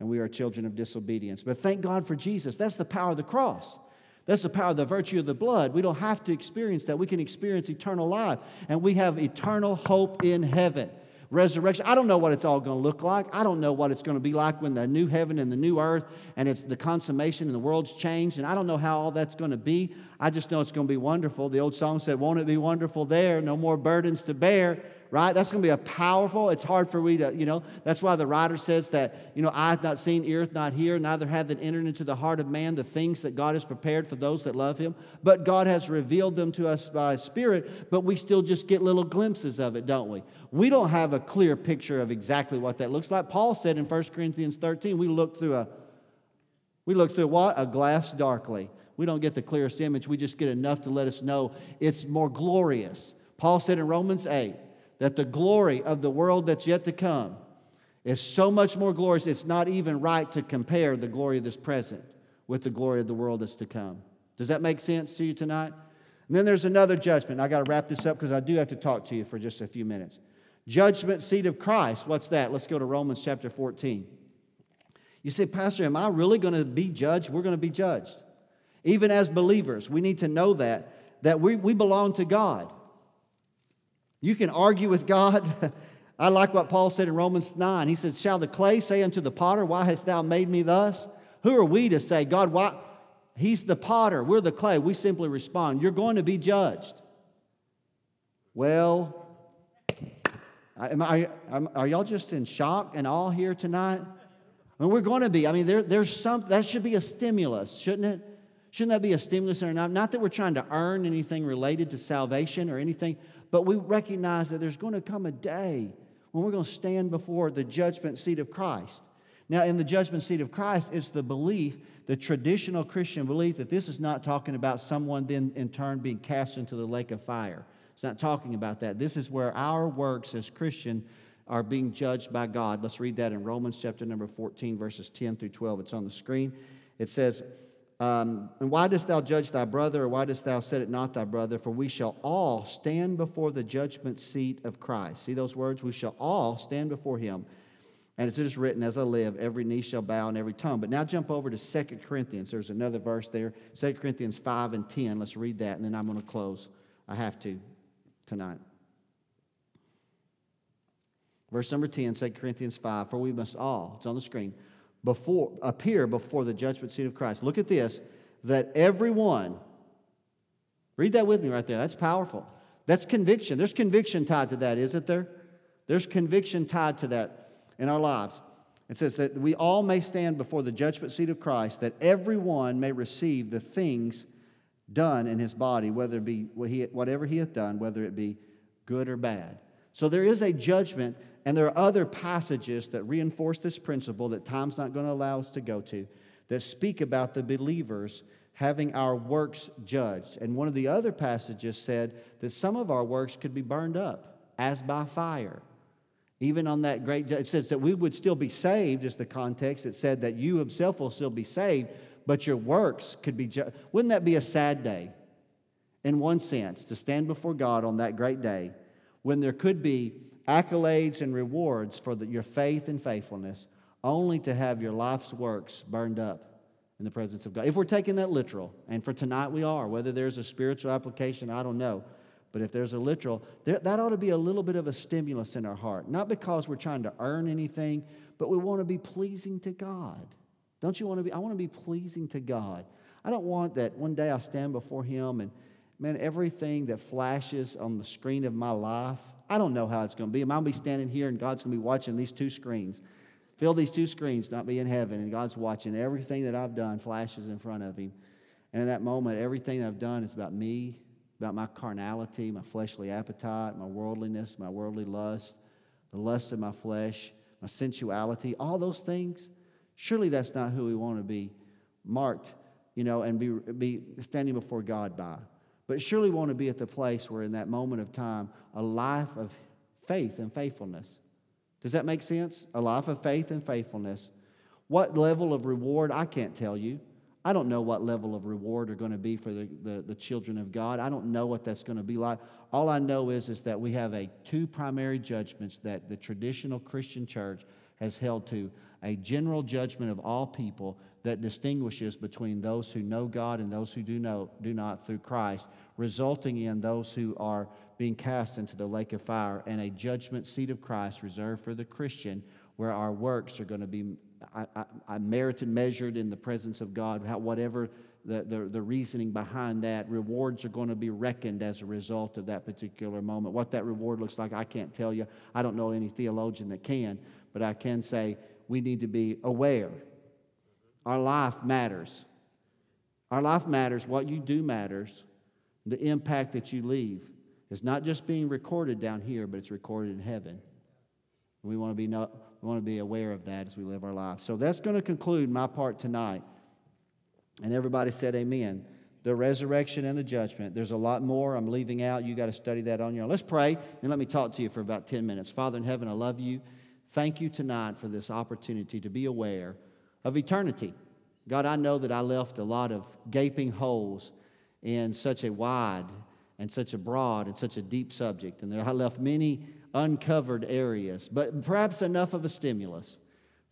and we are children of disobedience. But thank God for Jesus. That's the power of the cross. That's the power of the virtue of the blood. We don't have to experience that. We can experience eternal life, and we have eternal hope in heaven resurrection. I don't know what it's all going to look like. I don't know what it's going to be like when the new heaven and the new earth and it's the consummation and the world's changed. And I don't know how all that's going to be. I just know it's going to be wonderful. The old song said, Won't it be wonderful there? No more burdens to bear right? That's going to be a powerful, it's hard for we to, you know, that's why the writer says that, you know, I have not seen, ear hath not hear, neither hath it entered into the heart of man the things that God has prepared for those that love him. But God has revealed them to us by His Spirit, but we still just get little glimpses of it, don't we? We don't have a clear picture of exactly what that looks like. Paul said in 1 Corinthians 13, we look through a, we look through what? A glass darkly. We don't get the clearest image. We just get enough to let us know it's more glorious. Paul said in Romans 8, that the glory of the world that's yet to come is so much more glorious, it's not even right to compare the glory of this present with the glory of the world that's to come. Does that make sense to you tonight? And then there's another judgment. I got to wrap this up because I do have to talk to you for just a few minutes. Judgment seat of Christ. What's that? Let's go to Romans chapter 14. You say, Pastor, am I really going to be judged? We're going to be judged. Even as believers, we need to know that, that we, we belong to God. You can argue with God. I like what Paul said in Romans 9. He says, Shall the clay say unto the potter, Why hast thou made me thus? Who are we to say, God, why? He's the potter, we're the clay. We simply respond, You're going to be judged. Well, am I, are y'all just in shock and awe here tonight? I mean, we're going to be. I mean, there, there's some, that should be a stimulus, shouldn't it? Shouldn't that be a stimulus or not? Not that we're trying to earn anything related to salvation or anything, but we recognize that there's going to come a day when we're going to stand before the judgment seat of Christ. Now, in the judgment seat of Christ, it's the belief, the traditional Christian belief, that this is not talking about someone then in turn being cast into the lake of fire. It's not talking about that. This is where our works as Christian are being judged by God. Let's read that in Romans chapter number 14, verses 10 through 12. It's on the screen. It says, um, and why dost thou judge thy brother, or why dost thou set it not thy brother? For we shall all stand before the judgment seat of Christ. See those words? We shall all stand before him. And as it is written, As I live, every knee shall bow and every tongue. But now jump over to 2 Corinthians. There's another verse there 2 Corinthians 5 and 10. Let's read that, and then I'm going to close. I have to tonight. Verse number 10, 2 Corinthians 5 For we must all, it's on the screen, before, appear before the judgment seat of Christ. Look at this that everyone, read that with me right there. That's powerful. That's conviction. There's conviction tied to that, isn't there? There's conviction tied to that in our lives. It says that we all may stand before the judgment seat of Christ, that everyone may receive the things done in his body, whether it be whatever he hath done, whether it be good or bad. So there is a judgment and there are other passages that reinforce this principle that time's not going to allow us to go to that speak about the believers having our works judged. And one of the other passages said that some of our works could be burned up as by fire. Even on that great, it says that we would still be saved, is the context. It said that you himself will still be saved, but your works could be judged. Wouldn't that be a sad day, in one sense, to stand before God on that great day when there could be accolades and rewards for the, your faith and faithfulness, only to have your life's works burned up in the presence of God. If we're taking that literal, and for tonight we are, whether there's a spiritual application, I don't know. But if there's a literal, there, that ought to be a little bit of a stimulus in our heart. Not because we're trying to earn anything, but we want to be pleasing to God. Don't you want to be? I want to be pleasing to God. I don't want that one day I stand before Him and, man, everything that flashes on the screen of my life, I don't know how it's going to be. I'm going to be standing here and God's going to be watching these two screens. Fill these two screens, not be in heaven, and God's watching everything that I've done flashes in front of Him. And in that moment, everything I've done is about me, about my carnality, my fleshly appetite, my worldliness, my worldly lust, the lust of my flesh, my sensuality, all those things. Surely that's not who we want to be marked, you know, and be, be standing before God by. But surely want to be at the place where, in that moment of time, a life of faith and faithfulness. Does that make sense? A life of faith and faithfulness. What level of reward? I can't tell you. I don't know what level of reward are going to be for the, the, the, children of God. I don't know what that's going to be like. All I know is, is that we have a two primary judgments that the traditional Christian church has held to a general judgment of all people that distinguishes between those who know God and those who do, know, do not through Christ, resulting in those who are being cast into the lake of fire, and a judgment seat of Christ reserved for the Christian, where our works are going to be I, I, I merited, measured in the presence of God, how, whatever the, the, the reasoning behind that, rewards are going to be reckoned as a result of that particular moment. What that reward looks like, I can't tell you. I don't know any theologian that can, but I can say we need to be aware. Our life matters. Our life matters. What you do matters. The impact that you leave is not just being recorded down here, but it's recorded in heaven. We want to be, no, we want to be aware of that as we live our lives. So that's going to conclude my part tonight. And everybody said, Amen. The resurrection and the judgment. There's a lot more I'm leaving out. You got to study that on your own. Let's pray and let me talk to you for about 10 minutes. Father in heaven, I love you. Thank you tonight for this opportunity to be aware of eternity. God, I know that I left a lot of gaping holes in such a wide and such a broad and such a deep subject. And I left many uncovered areas, but perhaps enough of a stimulus,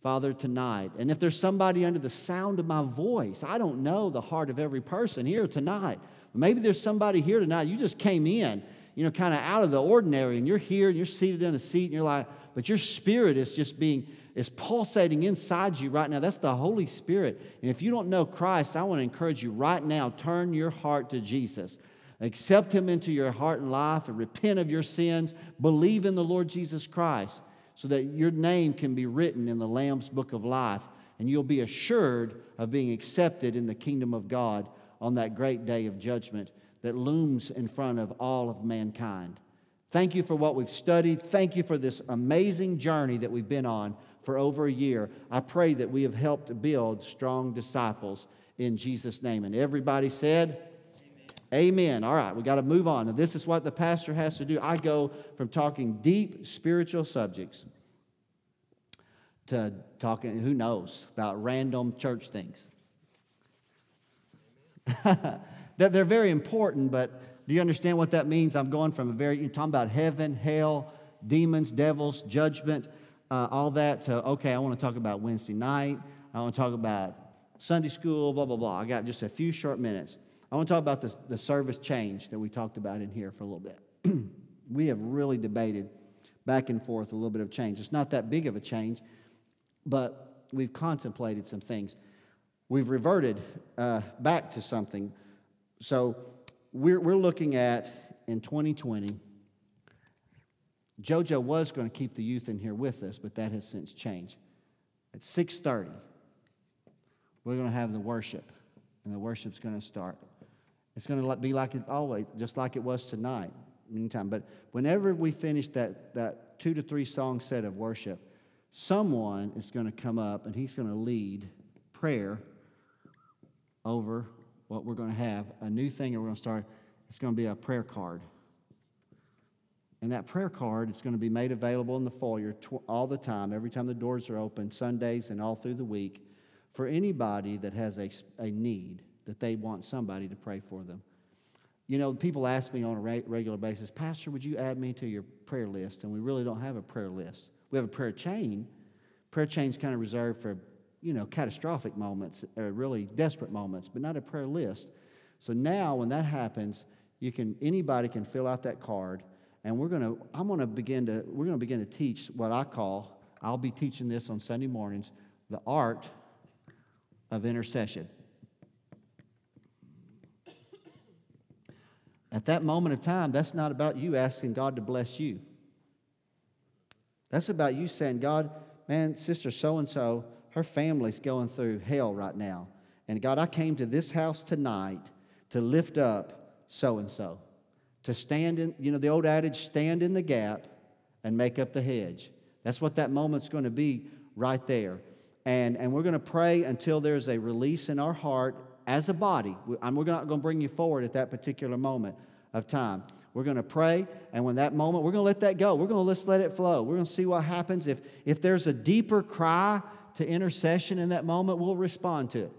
Father, tonight. And if there's somebody under the sound of my voice, I don't know the heart of every person here tonight. Maybe there's somebody here tonight, you just came in, you know, kind of out of the ordinary, and you're here and you're seated in a seat, and you're like, but your spirit is just being, is pulsating inside you right now. That's the Holy Spirit. And if you don't know Christ, I want to encourage you right now, turn your heart to Jesus. Accept Him into your heart and life and repent of your sins. Believe in the Lord Jesus Christ so that your name can be written in the Lamb's book of life and you'll be assured of being accepted in the kingdom of God on that great day of judgment that looms in front of all of mankind. Thank you for what we've studied. Thank you for this amazing journey that we've been on for over a year. I pray that we have helped build strong disciples in Jesus' name. And everybody said, Amen. All right, we got to move on. And this is what the pastor has to do. I go from talking deep spiritual subjects to talking, who knows, about random church things. that they're very important, but do you understand what that means? I'm going from a very, you're talking about heaven, hell, demons, devils, judgment, uh, all that to, okay, I want to talk about Wednesday night. I want to talk about Sunday school, blah, blah, blah. I got just a few short minutes. I want to talk about the, the service change that we talked about in here for a little bit. we have really debated back and forth a little bit of change. It's not that big of a change, but we've contemplated some things. We've reverted uh, back to something. So we're, we're looking at in 2020. JoJo was going to keep the youth in here with us, but that has since changed. At 6:30, we're going to have the worship, and the worship's going to start. It's going to be like it always, just like it was tonight, anytime. But whenever we finish that, that two to three song set of worship, someone is going to come up and he's going to lead prayer over what we're going to have a new thing that we're going to start. It's going to be a prayer card. And that prayer card is going to be made available in the foyer tw- all the time, every time the doors are open, Sundays and all through the week, for anybody that has a, a need that they want somebody to pray for them. You know, people ask me on a regular basis, Pastor, would you add me to your prayer list? And we really don't have a prayer list. We have a prayer chain. Prayer chain's kind of reserved for, you know, catastrophic moments or really desperate moments, but not a prayer list. So now when that happens, you can anybody can fill out that card and we're going to I'm going to begin to we're going to begin to teach what I call I'll be teaching this on Sunday mornings, the art of intercession. At that moment of time, that's not about you asking God to bless you. That's about you saying, God, man, sister so and so, her family's going through hell right now. And God, I came to this house tonight to lift up so and so, to stand in, you know, the old adage, stand in the gap and make up the hedge. That's what that moment's going to be right there. And, and we're going to pray until there's a release in our heart as a body. And we're not going to bring you forward at that particular moment of time. We're going to pray, and when that moment, we're going to let that go. We're going to just let it flow. We're going to see what happens. If, if there's a deeper cry to intercession in that moment, we'll respond to it.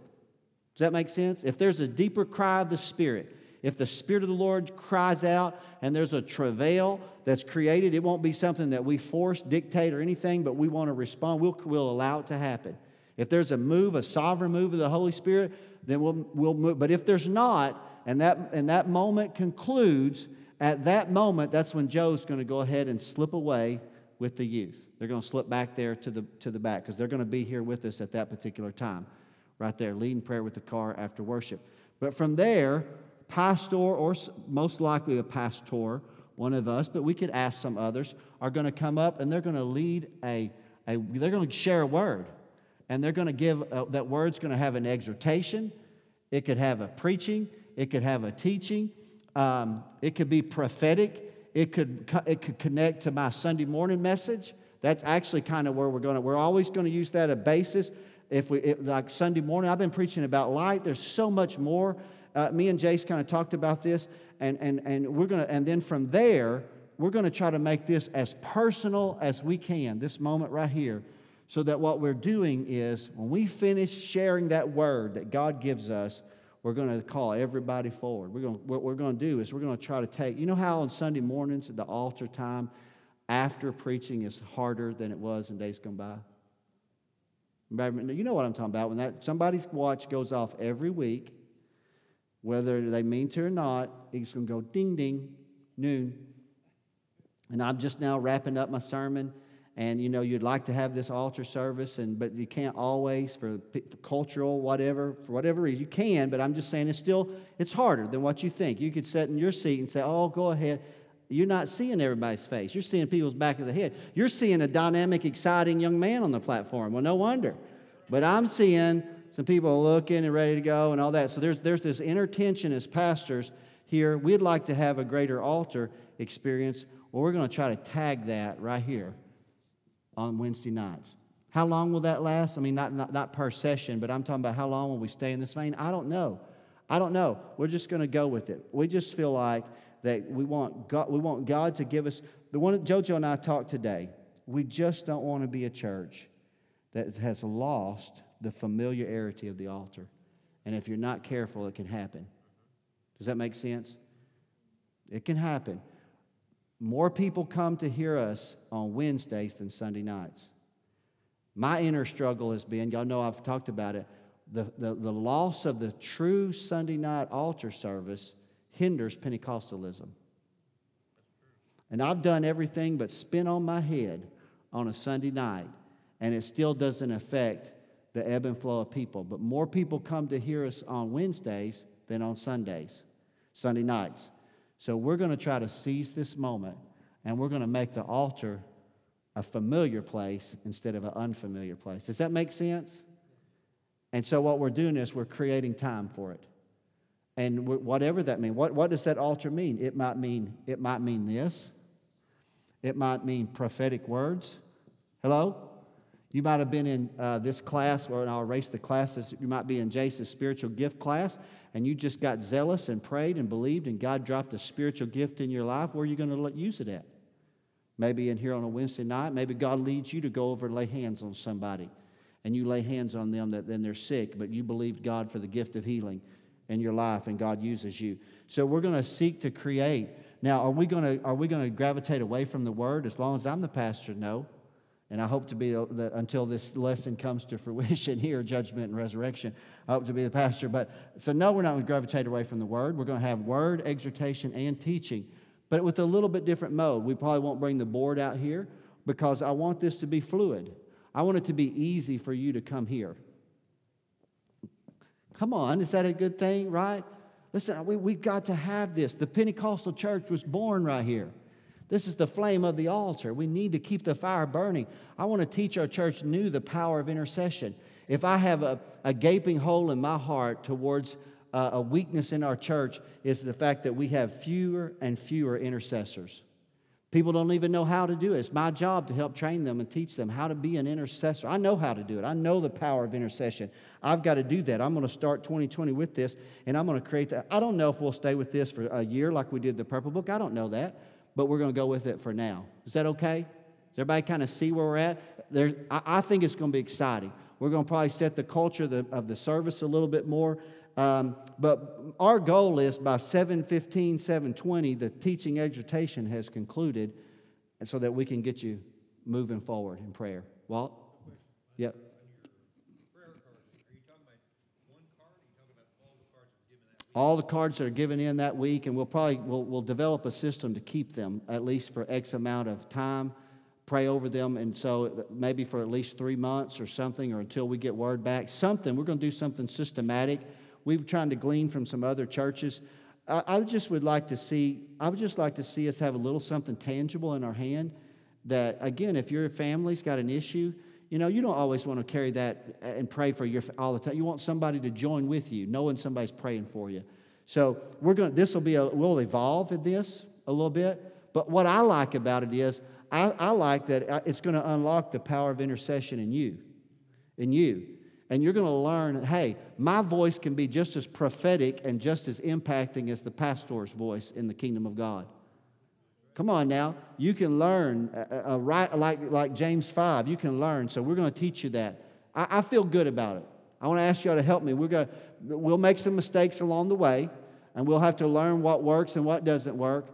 Does that make sense? If there's a deeper cry of the Spirit, if the Spirit of the Lord cries out and there's a travail that's created, it won't be something that we force, dictate, or anything, but we want to respond. We'll, we'll allow it to happen. If there's a move, a sovereign move of the Holy Spirit, then we'll, we'll move. But if there's not, and that, and that moment concludes, at that moment, that's when Joe's going to go ahead and slip away with the youth. They're going to slip back there to the, to the back because they're going to be here with us at that particular time, right there, leading prayer with the car after worship. But from there, pastor, or most likely a pastor, one of us, but we could ask some others, are going to come up and they're going to lead a, a they're going to share a word. And they're going to give uh, that word's going to have an exhortation. It could have a preaching. It could have a teaching. Um, it could be prophetic it could it could connect to my sunday morning message. That's actually kind of where we're going to we're always going to use that as a basis. If we if, like sunday morning i've been preaching about light. There's so much more. Uh, me and jace kind of talked about this and and and we're going to and then from there we're going to try to make this as personal as we can this moment right here so that what we're doing is when we finish sharing that word that God gives us, we're going to call everybody forward. We're going, what we're going to do is we're going to try to take, you know how on Sunday mornings at the altar time, after preaching is harder than it was in days gone by? You know what I'm talking about. When that somebody's watch goes off every week, whether they mean to or not, it's going to go ding ding, noon. And I'm just now wrapping up my sermon and you know you'd like to have this altar service and but you can't always for, for, cultural whatever for whatever reason you can but i'm just saying it's still it's harder than what you think. You could sit in your seat and say oh go ahead. You're not seeing everybody's face. You're seeing people's back of the head. You're seeing a dynamic exciting young man on the platform. Well no wonder. But i'm seeing some people looking and ready to go and all that. So there's there's this inner tension as pastors here. We'd like to have a greater altar experience well we're going to try to tag that right here on Wednesday nights. How long will that last? I mean, not, not, not per session, but I'm talking about how long will we stay in this vein? I don't know. I don't know. We're just going to go with it. We just feel like that we want God, we want God to give us the one JoJo and I talked today. We just don't want to be a church that has lost the familiarity of the altar. And if you're not careful, it can happen. Does that make sense? It can happen. More people come to hear us on Wednesdays than Sunday nights. My inner struggle has been, y'all know I've talked about it, the, the, the loss of the true Sunday night altar service hinders Pentecostalism. And I've done everything but spin on my head on a Sunday night, and it still doesn't affect the ebb and flow of people. But more people come to hear us on Wednesdays than on Sundays, Sunday nights. So we're going to try to seize this moment and we're going to make the altar a familiar place instead of an unfamiliar place. Does that make sense? And so what we're doing is we're creating time for it. And whatever that means, what, what does that altar mean? It might mean it might mean this. It might mean prophetic words. Hello? You might have been in uh, this class, or I'll erase the classes. You might be in Jace's spiritual gift class, and you just got zealous and prayed and believed, and God dropped a spiritual gift in your life. Where are you going to use it at? Maybe in here on a Wednesday night. Maybe God leads you to go over and lay hands on somebody, and you lay hands on them that then they're sick, but you believed God for the gift of healing in your life, and God uses you. So we're going to seek to create. Now, are we going to are we going to gravitate away from the Word? As long as I'm the pastor, no. And I hope to be, uh, the, until this lesson comes to fruition here, judgment and resurrection, I hope to be the pastor. But so, no, we're not going to gravitate away from the word. We're going to have word, exhortation, and teaching, but with a little bit different mode. We probably won't bring the board out here because I want this to be fluid. I want it to be easy for you to come here. Come on, is that a good thing, right? Listen, we, we've got to have this. The Pentecostal church was born right here. This is the flame of the altar. We need to keep the fire burning. I want to teach our church new the power of intercession. If I have a, a gaping hole in my heart towards uh, a weakness in our church, is the fact that we have fewer and fewer intercessors. People don't even know how to do it. It's my job to help train them and teach them how to be an intercessor. I know how to do it. I know the power of intercession. I've got to do that. I'm going to start 2020 with this, and I'm going to create that. I don't know if we'll stay with this for a year like we did the Purple Book. I don't know that, but we're going to go with it for now. Is that okay? Does everybody kind of see where we're at? There, I, I think it's going to be exciting. We're going to probably set the culture of the, of the service a little bit more. Um, but our goal is by 715, 720, the teaching exhortation has concluded so that we can get you moving forward in prayer. Walt? Yep. All the cards that are given in that week and we'll probably we'll, we'll develop a system to keep them at least for x amount of time pray over them and so uh, maybe for at least three months or something or until we get word back something we're going to do something systematic We've trying to glean from some other churches. I, I just would like to see, I would just like to see us have a little something tangible in our hand that, again, if your family's got an issue, you know, you don't always want to carry that and pray for your all the time. You want somebody to join with you, knowing somebody's praying for you. So we're going. This will be a. We'll evolve in this a little bit. But what I like about it is, I, I like that uh, it's going to unlock the power of intercession in you, in you and you're going to learn hey, my voice can be just as prophetic and just as impacting as the pastor's voice in the kingdom of God. Come on now. You can learn, uh, uh, right, like, like James 5, you can learn. So we're going to teach you that. I, I feel good about it. I want to ask y'all to help me. We're going to, we'll make some mistakes along the way, and we'll have to learn what works and what doesn't work.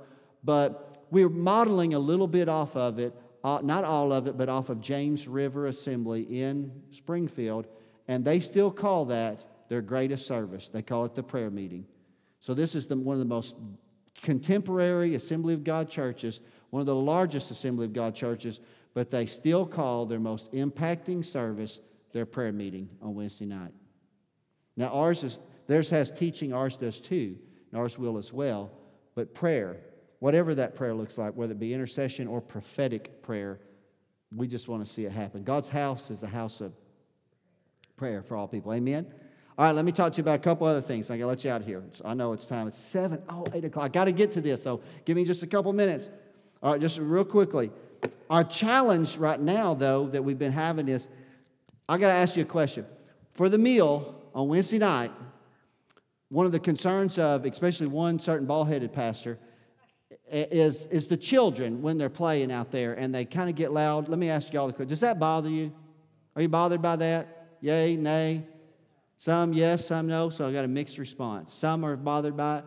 But we're modeling a little bit off of it, uh, not all of it, but off of James River Assembly in Springfield and they still call that their greatest service. They call it the prayer meeting. So, this is the, one of the most contemporary Assembly of God churches, one of the largest Assembly of God churches, but they still call their most impacting service their prayer meeting on Wednesday night. Now, ours is, theirs has teaching, ours does too, and ours will as well. But prayer, whatever that prayer looks like, whether it be intercession or prophetic prayer, we just want to see it happen. God's house is a house of prayer for all people. Amen? All right, let me talk to you about a couple other things. I gotta let you out of here. It's, I know it's time. It's seven, oh, eight o'clock. I gotta get to this, so give me just a couple minutes. All right, just real quickly. Our challenge right now, though, that we've been having is I gotta ask you a question. For the meal on Wednesday night, one of the concerns of, especially one certain bald headed pastor, is, is the children when they're playing out there and they kind of get loud. Let me ask you all the question. Does that bother you? Are you bothered by that? yay, nay. Some yes, some no, so I got a mixed response. Some are bothered by it.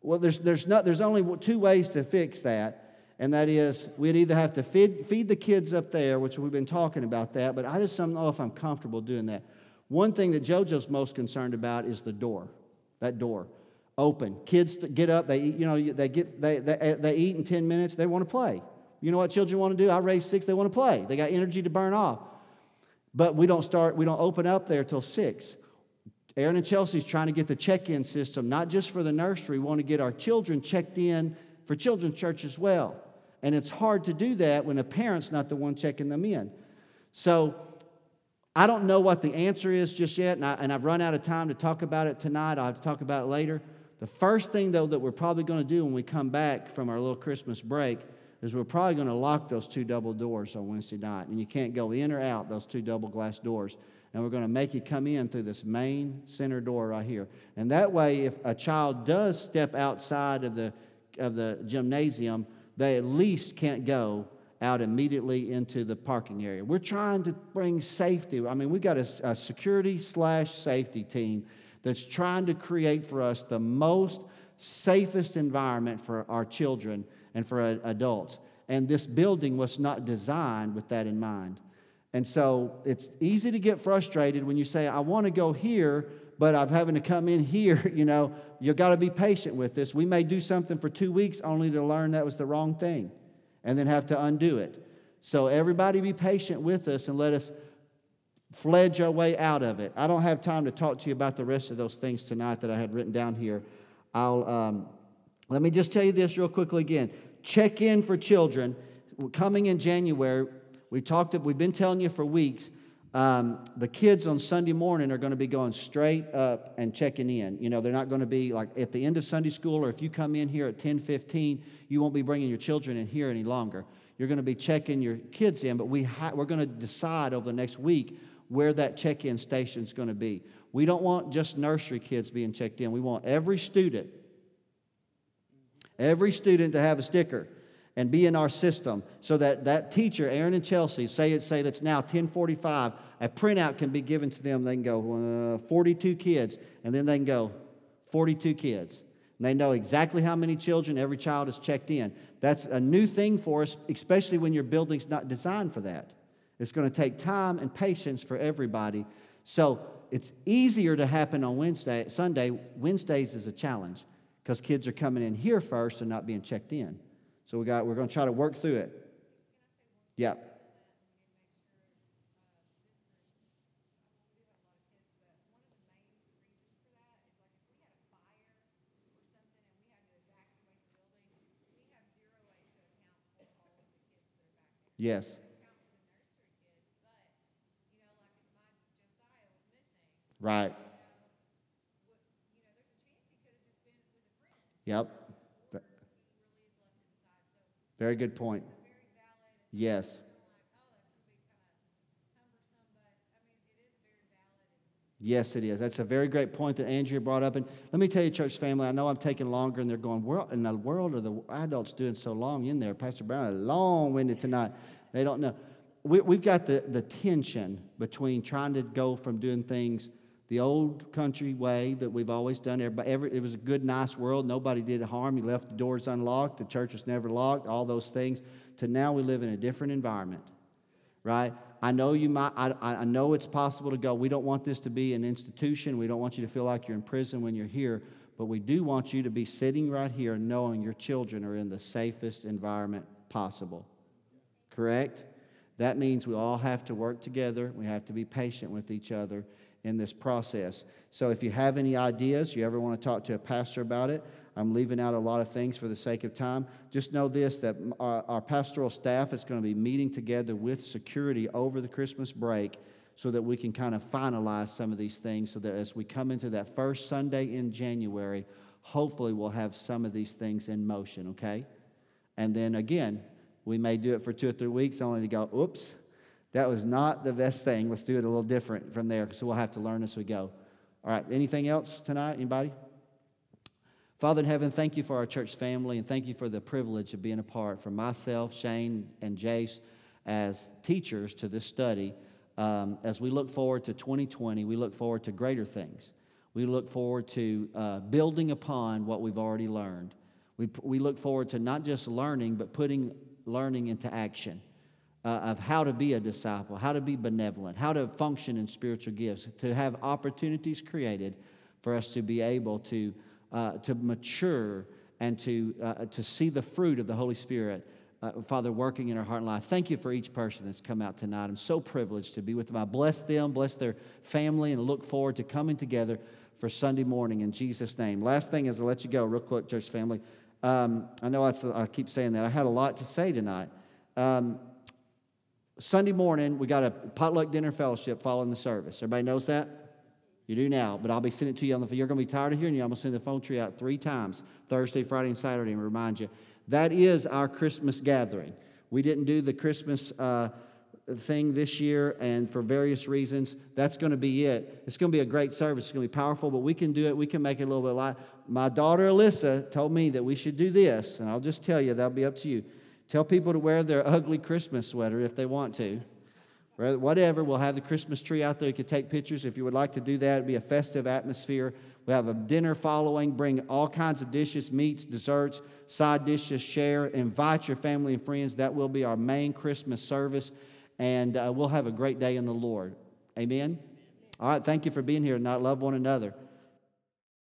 Well, there's, there's, not, there's only two ways to fix that, and that is we'd either have to feed, feed the kids up there, which we've been talking about that, but I just don't know if I'm comfortable doing that. One thing that JoJo's most concerned about is the door, that door. Open. Kids get up, they eat, you know, they, get, they, they, they eat in 10 minutes, they want to play. You know what children want to do? I raised six, they want to play. They got energy to burn off. But we don't start, we don't open up there till six. Aaron and Chelsea's trying to get the check-in system, not just for the nursery, we want to get our children checked in for children's church as well. And it's hard to do that when a parent's not the one checking them in. So I don't know what the answer is just yet, and, I, and I've run out of time to talk about it tonight. I'll have to talk about it later. The first thing, though, that we're probably going to do when we come back from our little Christmas break is we're probably going to lock those two double doors on Wednesday night. And you can't go in or out those two double glass doors. And we're going to make you come in through this main center door right here. And that way, if a child does step outside of the, of the gymnasium, they at least can't go out immediately into the parking area. We're trying to bring safety. I mean, we've got a, a security slash safety team that's trying to create for us the most safest environment for our children and for adults. And this building was not designed with that in mind. And so it's easy to get frustrated when you say, I want to go here, but I'm having to come in here. You know, you've got to be patient with this. We may do something for two weeks only to learn that was the wrong thing and then have to undo it. So everybody be patient with us and let us fledge our way out of it. I don't have time to talk to you about the rest of those things tonight that I had written down here. I'll. Um, let me just tell you this real quickly again. Check in for children. Coming in January. We talked. We've been telling you for weeks. Um, the kids on Sunday morning are going to be going straight up and checking in. You know, they're not going to be like at the end of Sunday school, or if you come in here at 10:15, you won't be bringing your children in here any longer. You're going to be checking your kids in, but we ha- we're going to decide over the next week where that check-in station is going to be. We don't want just nursery kids being checked in. We want every student, every student to have a sticker and be in our system so that that teacher, Aaron and Chelsea, say it, say that's now 1045, a printout can be given to them. They can go, uh, 42 kids, and then they can go, 42 kids. And they know exactly how many children every child is checked in. That's a new thing for us, especially when your building's not designed for that. It's going to take time and patience for everybody. So it's easier to happen on Wednesday, Sunday. Wednesdays is a challenge because kids are coming in here first and not being checked in. So we got, we're going to try to work through it. Yeah. Yes. Right. Yep. Very good point. Yes. Yes, it is. That's a very great point that Andrea brought up. And let me tell you, church family, I know I'm taking longer, and they're going, What in the world are the adults doing so long in there? Pastor Brown a long winded tonight. They don't know. We, have got the, the tension between trying to go from doing things the old country way that we've always done. Everybody, every, it was a good, nice world. Nobody did harm. You left the doors unlocked. The church was never locked. All those things. To now we live in a different environment, right? I know you might. I, I know it's possible to go. We don't want this to be an institution. We don't want you to feel like you're in prison when you're here. But we do want you to be sitting right here, knowing your children are in the safest environment possible. Correct? That means we all have to work together. We have to be patient with each other in this process. So if you have any ideas, you ever want to talk to a pastor about it, I'm leaving out a lot of things for the sake of time. Just know this that our, our pastoral staff is going to be meeting together with security over the Christmas break so that we can kind of finalize some of these things so that as we come into that first Sunday in January, hopefully we'll have some of these things in motion, okay? And then again, we may do it for two or three weeks only to go, oops, that was not the best thing. Let's do it a little different from there. So we'll have to learn as we go. All right, anything else tonight? Anybody? Father in heaven, thank you for our church family and thank you for the privilege of being a part for myself, Shane, and Jace as teachers to this study. Um, as we look forward to 2020, we look forward to greater things. We look forward to uh, building upon what we've already learned. We, we look forward to not just learning, but putting learning into action uh, of how to be a disciple, how to be benevolent, how to function in spiritual gifts, to have opportunities created for us to be able to, uh, to mature and to, uh, to see the fruit of the Holy Spirit. Uh, Father, working in our heart and life. Thank you for each person that's come out tonight. I'm so privileged to be with them. I bless them, bless their family, and look forward to coming together for Sunday morning in Jesus' name. Last thing is, I'll let you go real quick, church family. Um, I know I keep saying that. I had a lot to say tonight. Um, Sunday morning, we got a potluck dinner fellowship following the service. Everybody knows that? You do now, but I'll be sending it to you on the You're going to be tired of hearing you. I'm going to send the phone tree out three times Thursday, Friday, and Saturday and remind you. That is our Christmas gathering. We didn't do the Christmas uh, thing this year, and for various reasons, that's going to be it. It's going to be a great service. It's going to be powerful, but we can do it. We can make it a little bit light. My daughter Alyssa told me that we should do this, and I'll just tell you, that'll be up to you. Tell people to wear their ugly Christmas sweater if they want to. Whatever, we'll have the Christmas tree out there. You can take pictures if you would like to do that. It'll be a festive atmosphere. We'll have a dinner following. Bring all kinds of dishes, meats, desserts, side dishes, share. Invite your family and friends. That will be our main Christmas service. And uh, we'll have a great day in the Lord. Amen? All right, thank you for being here tonight. Love one another.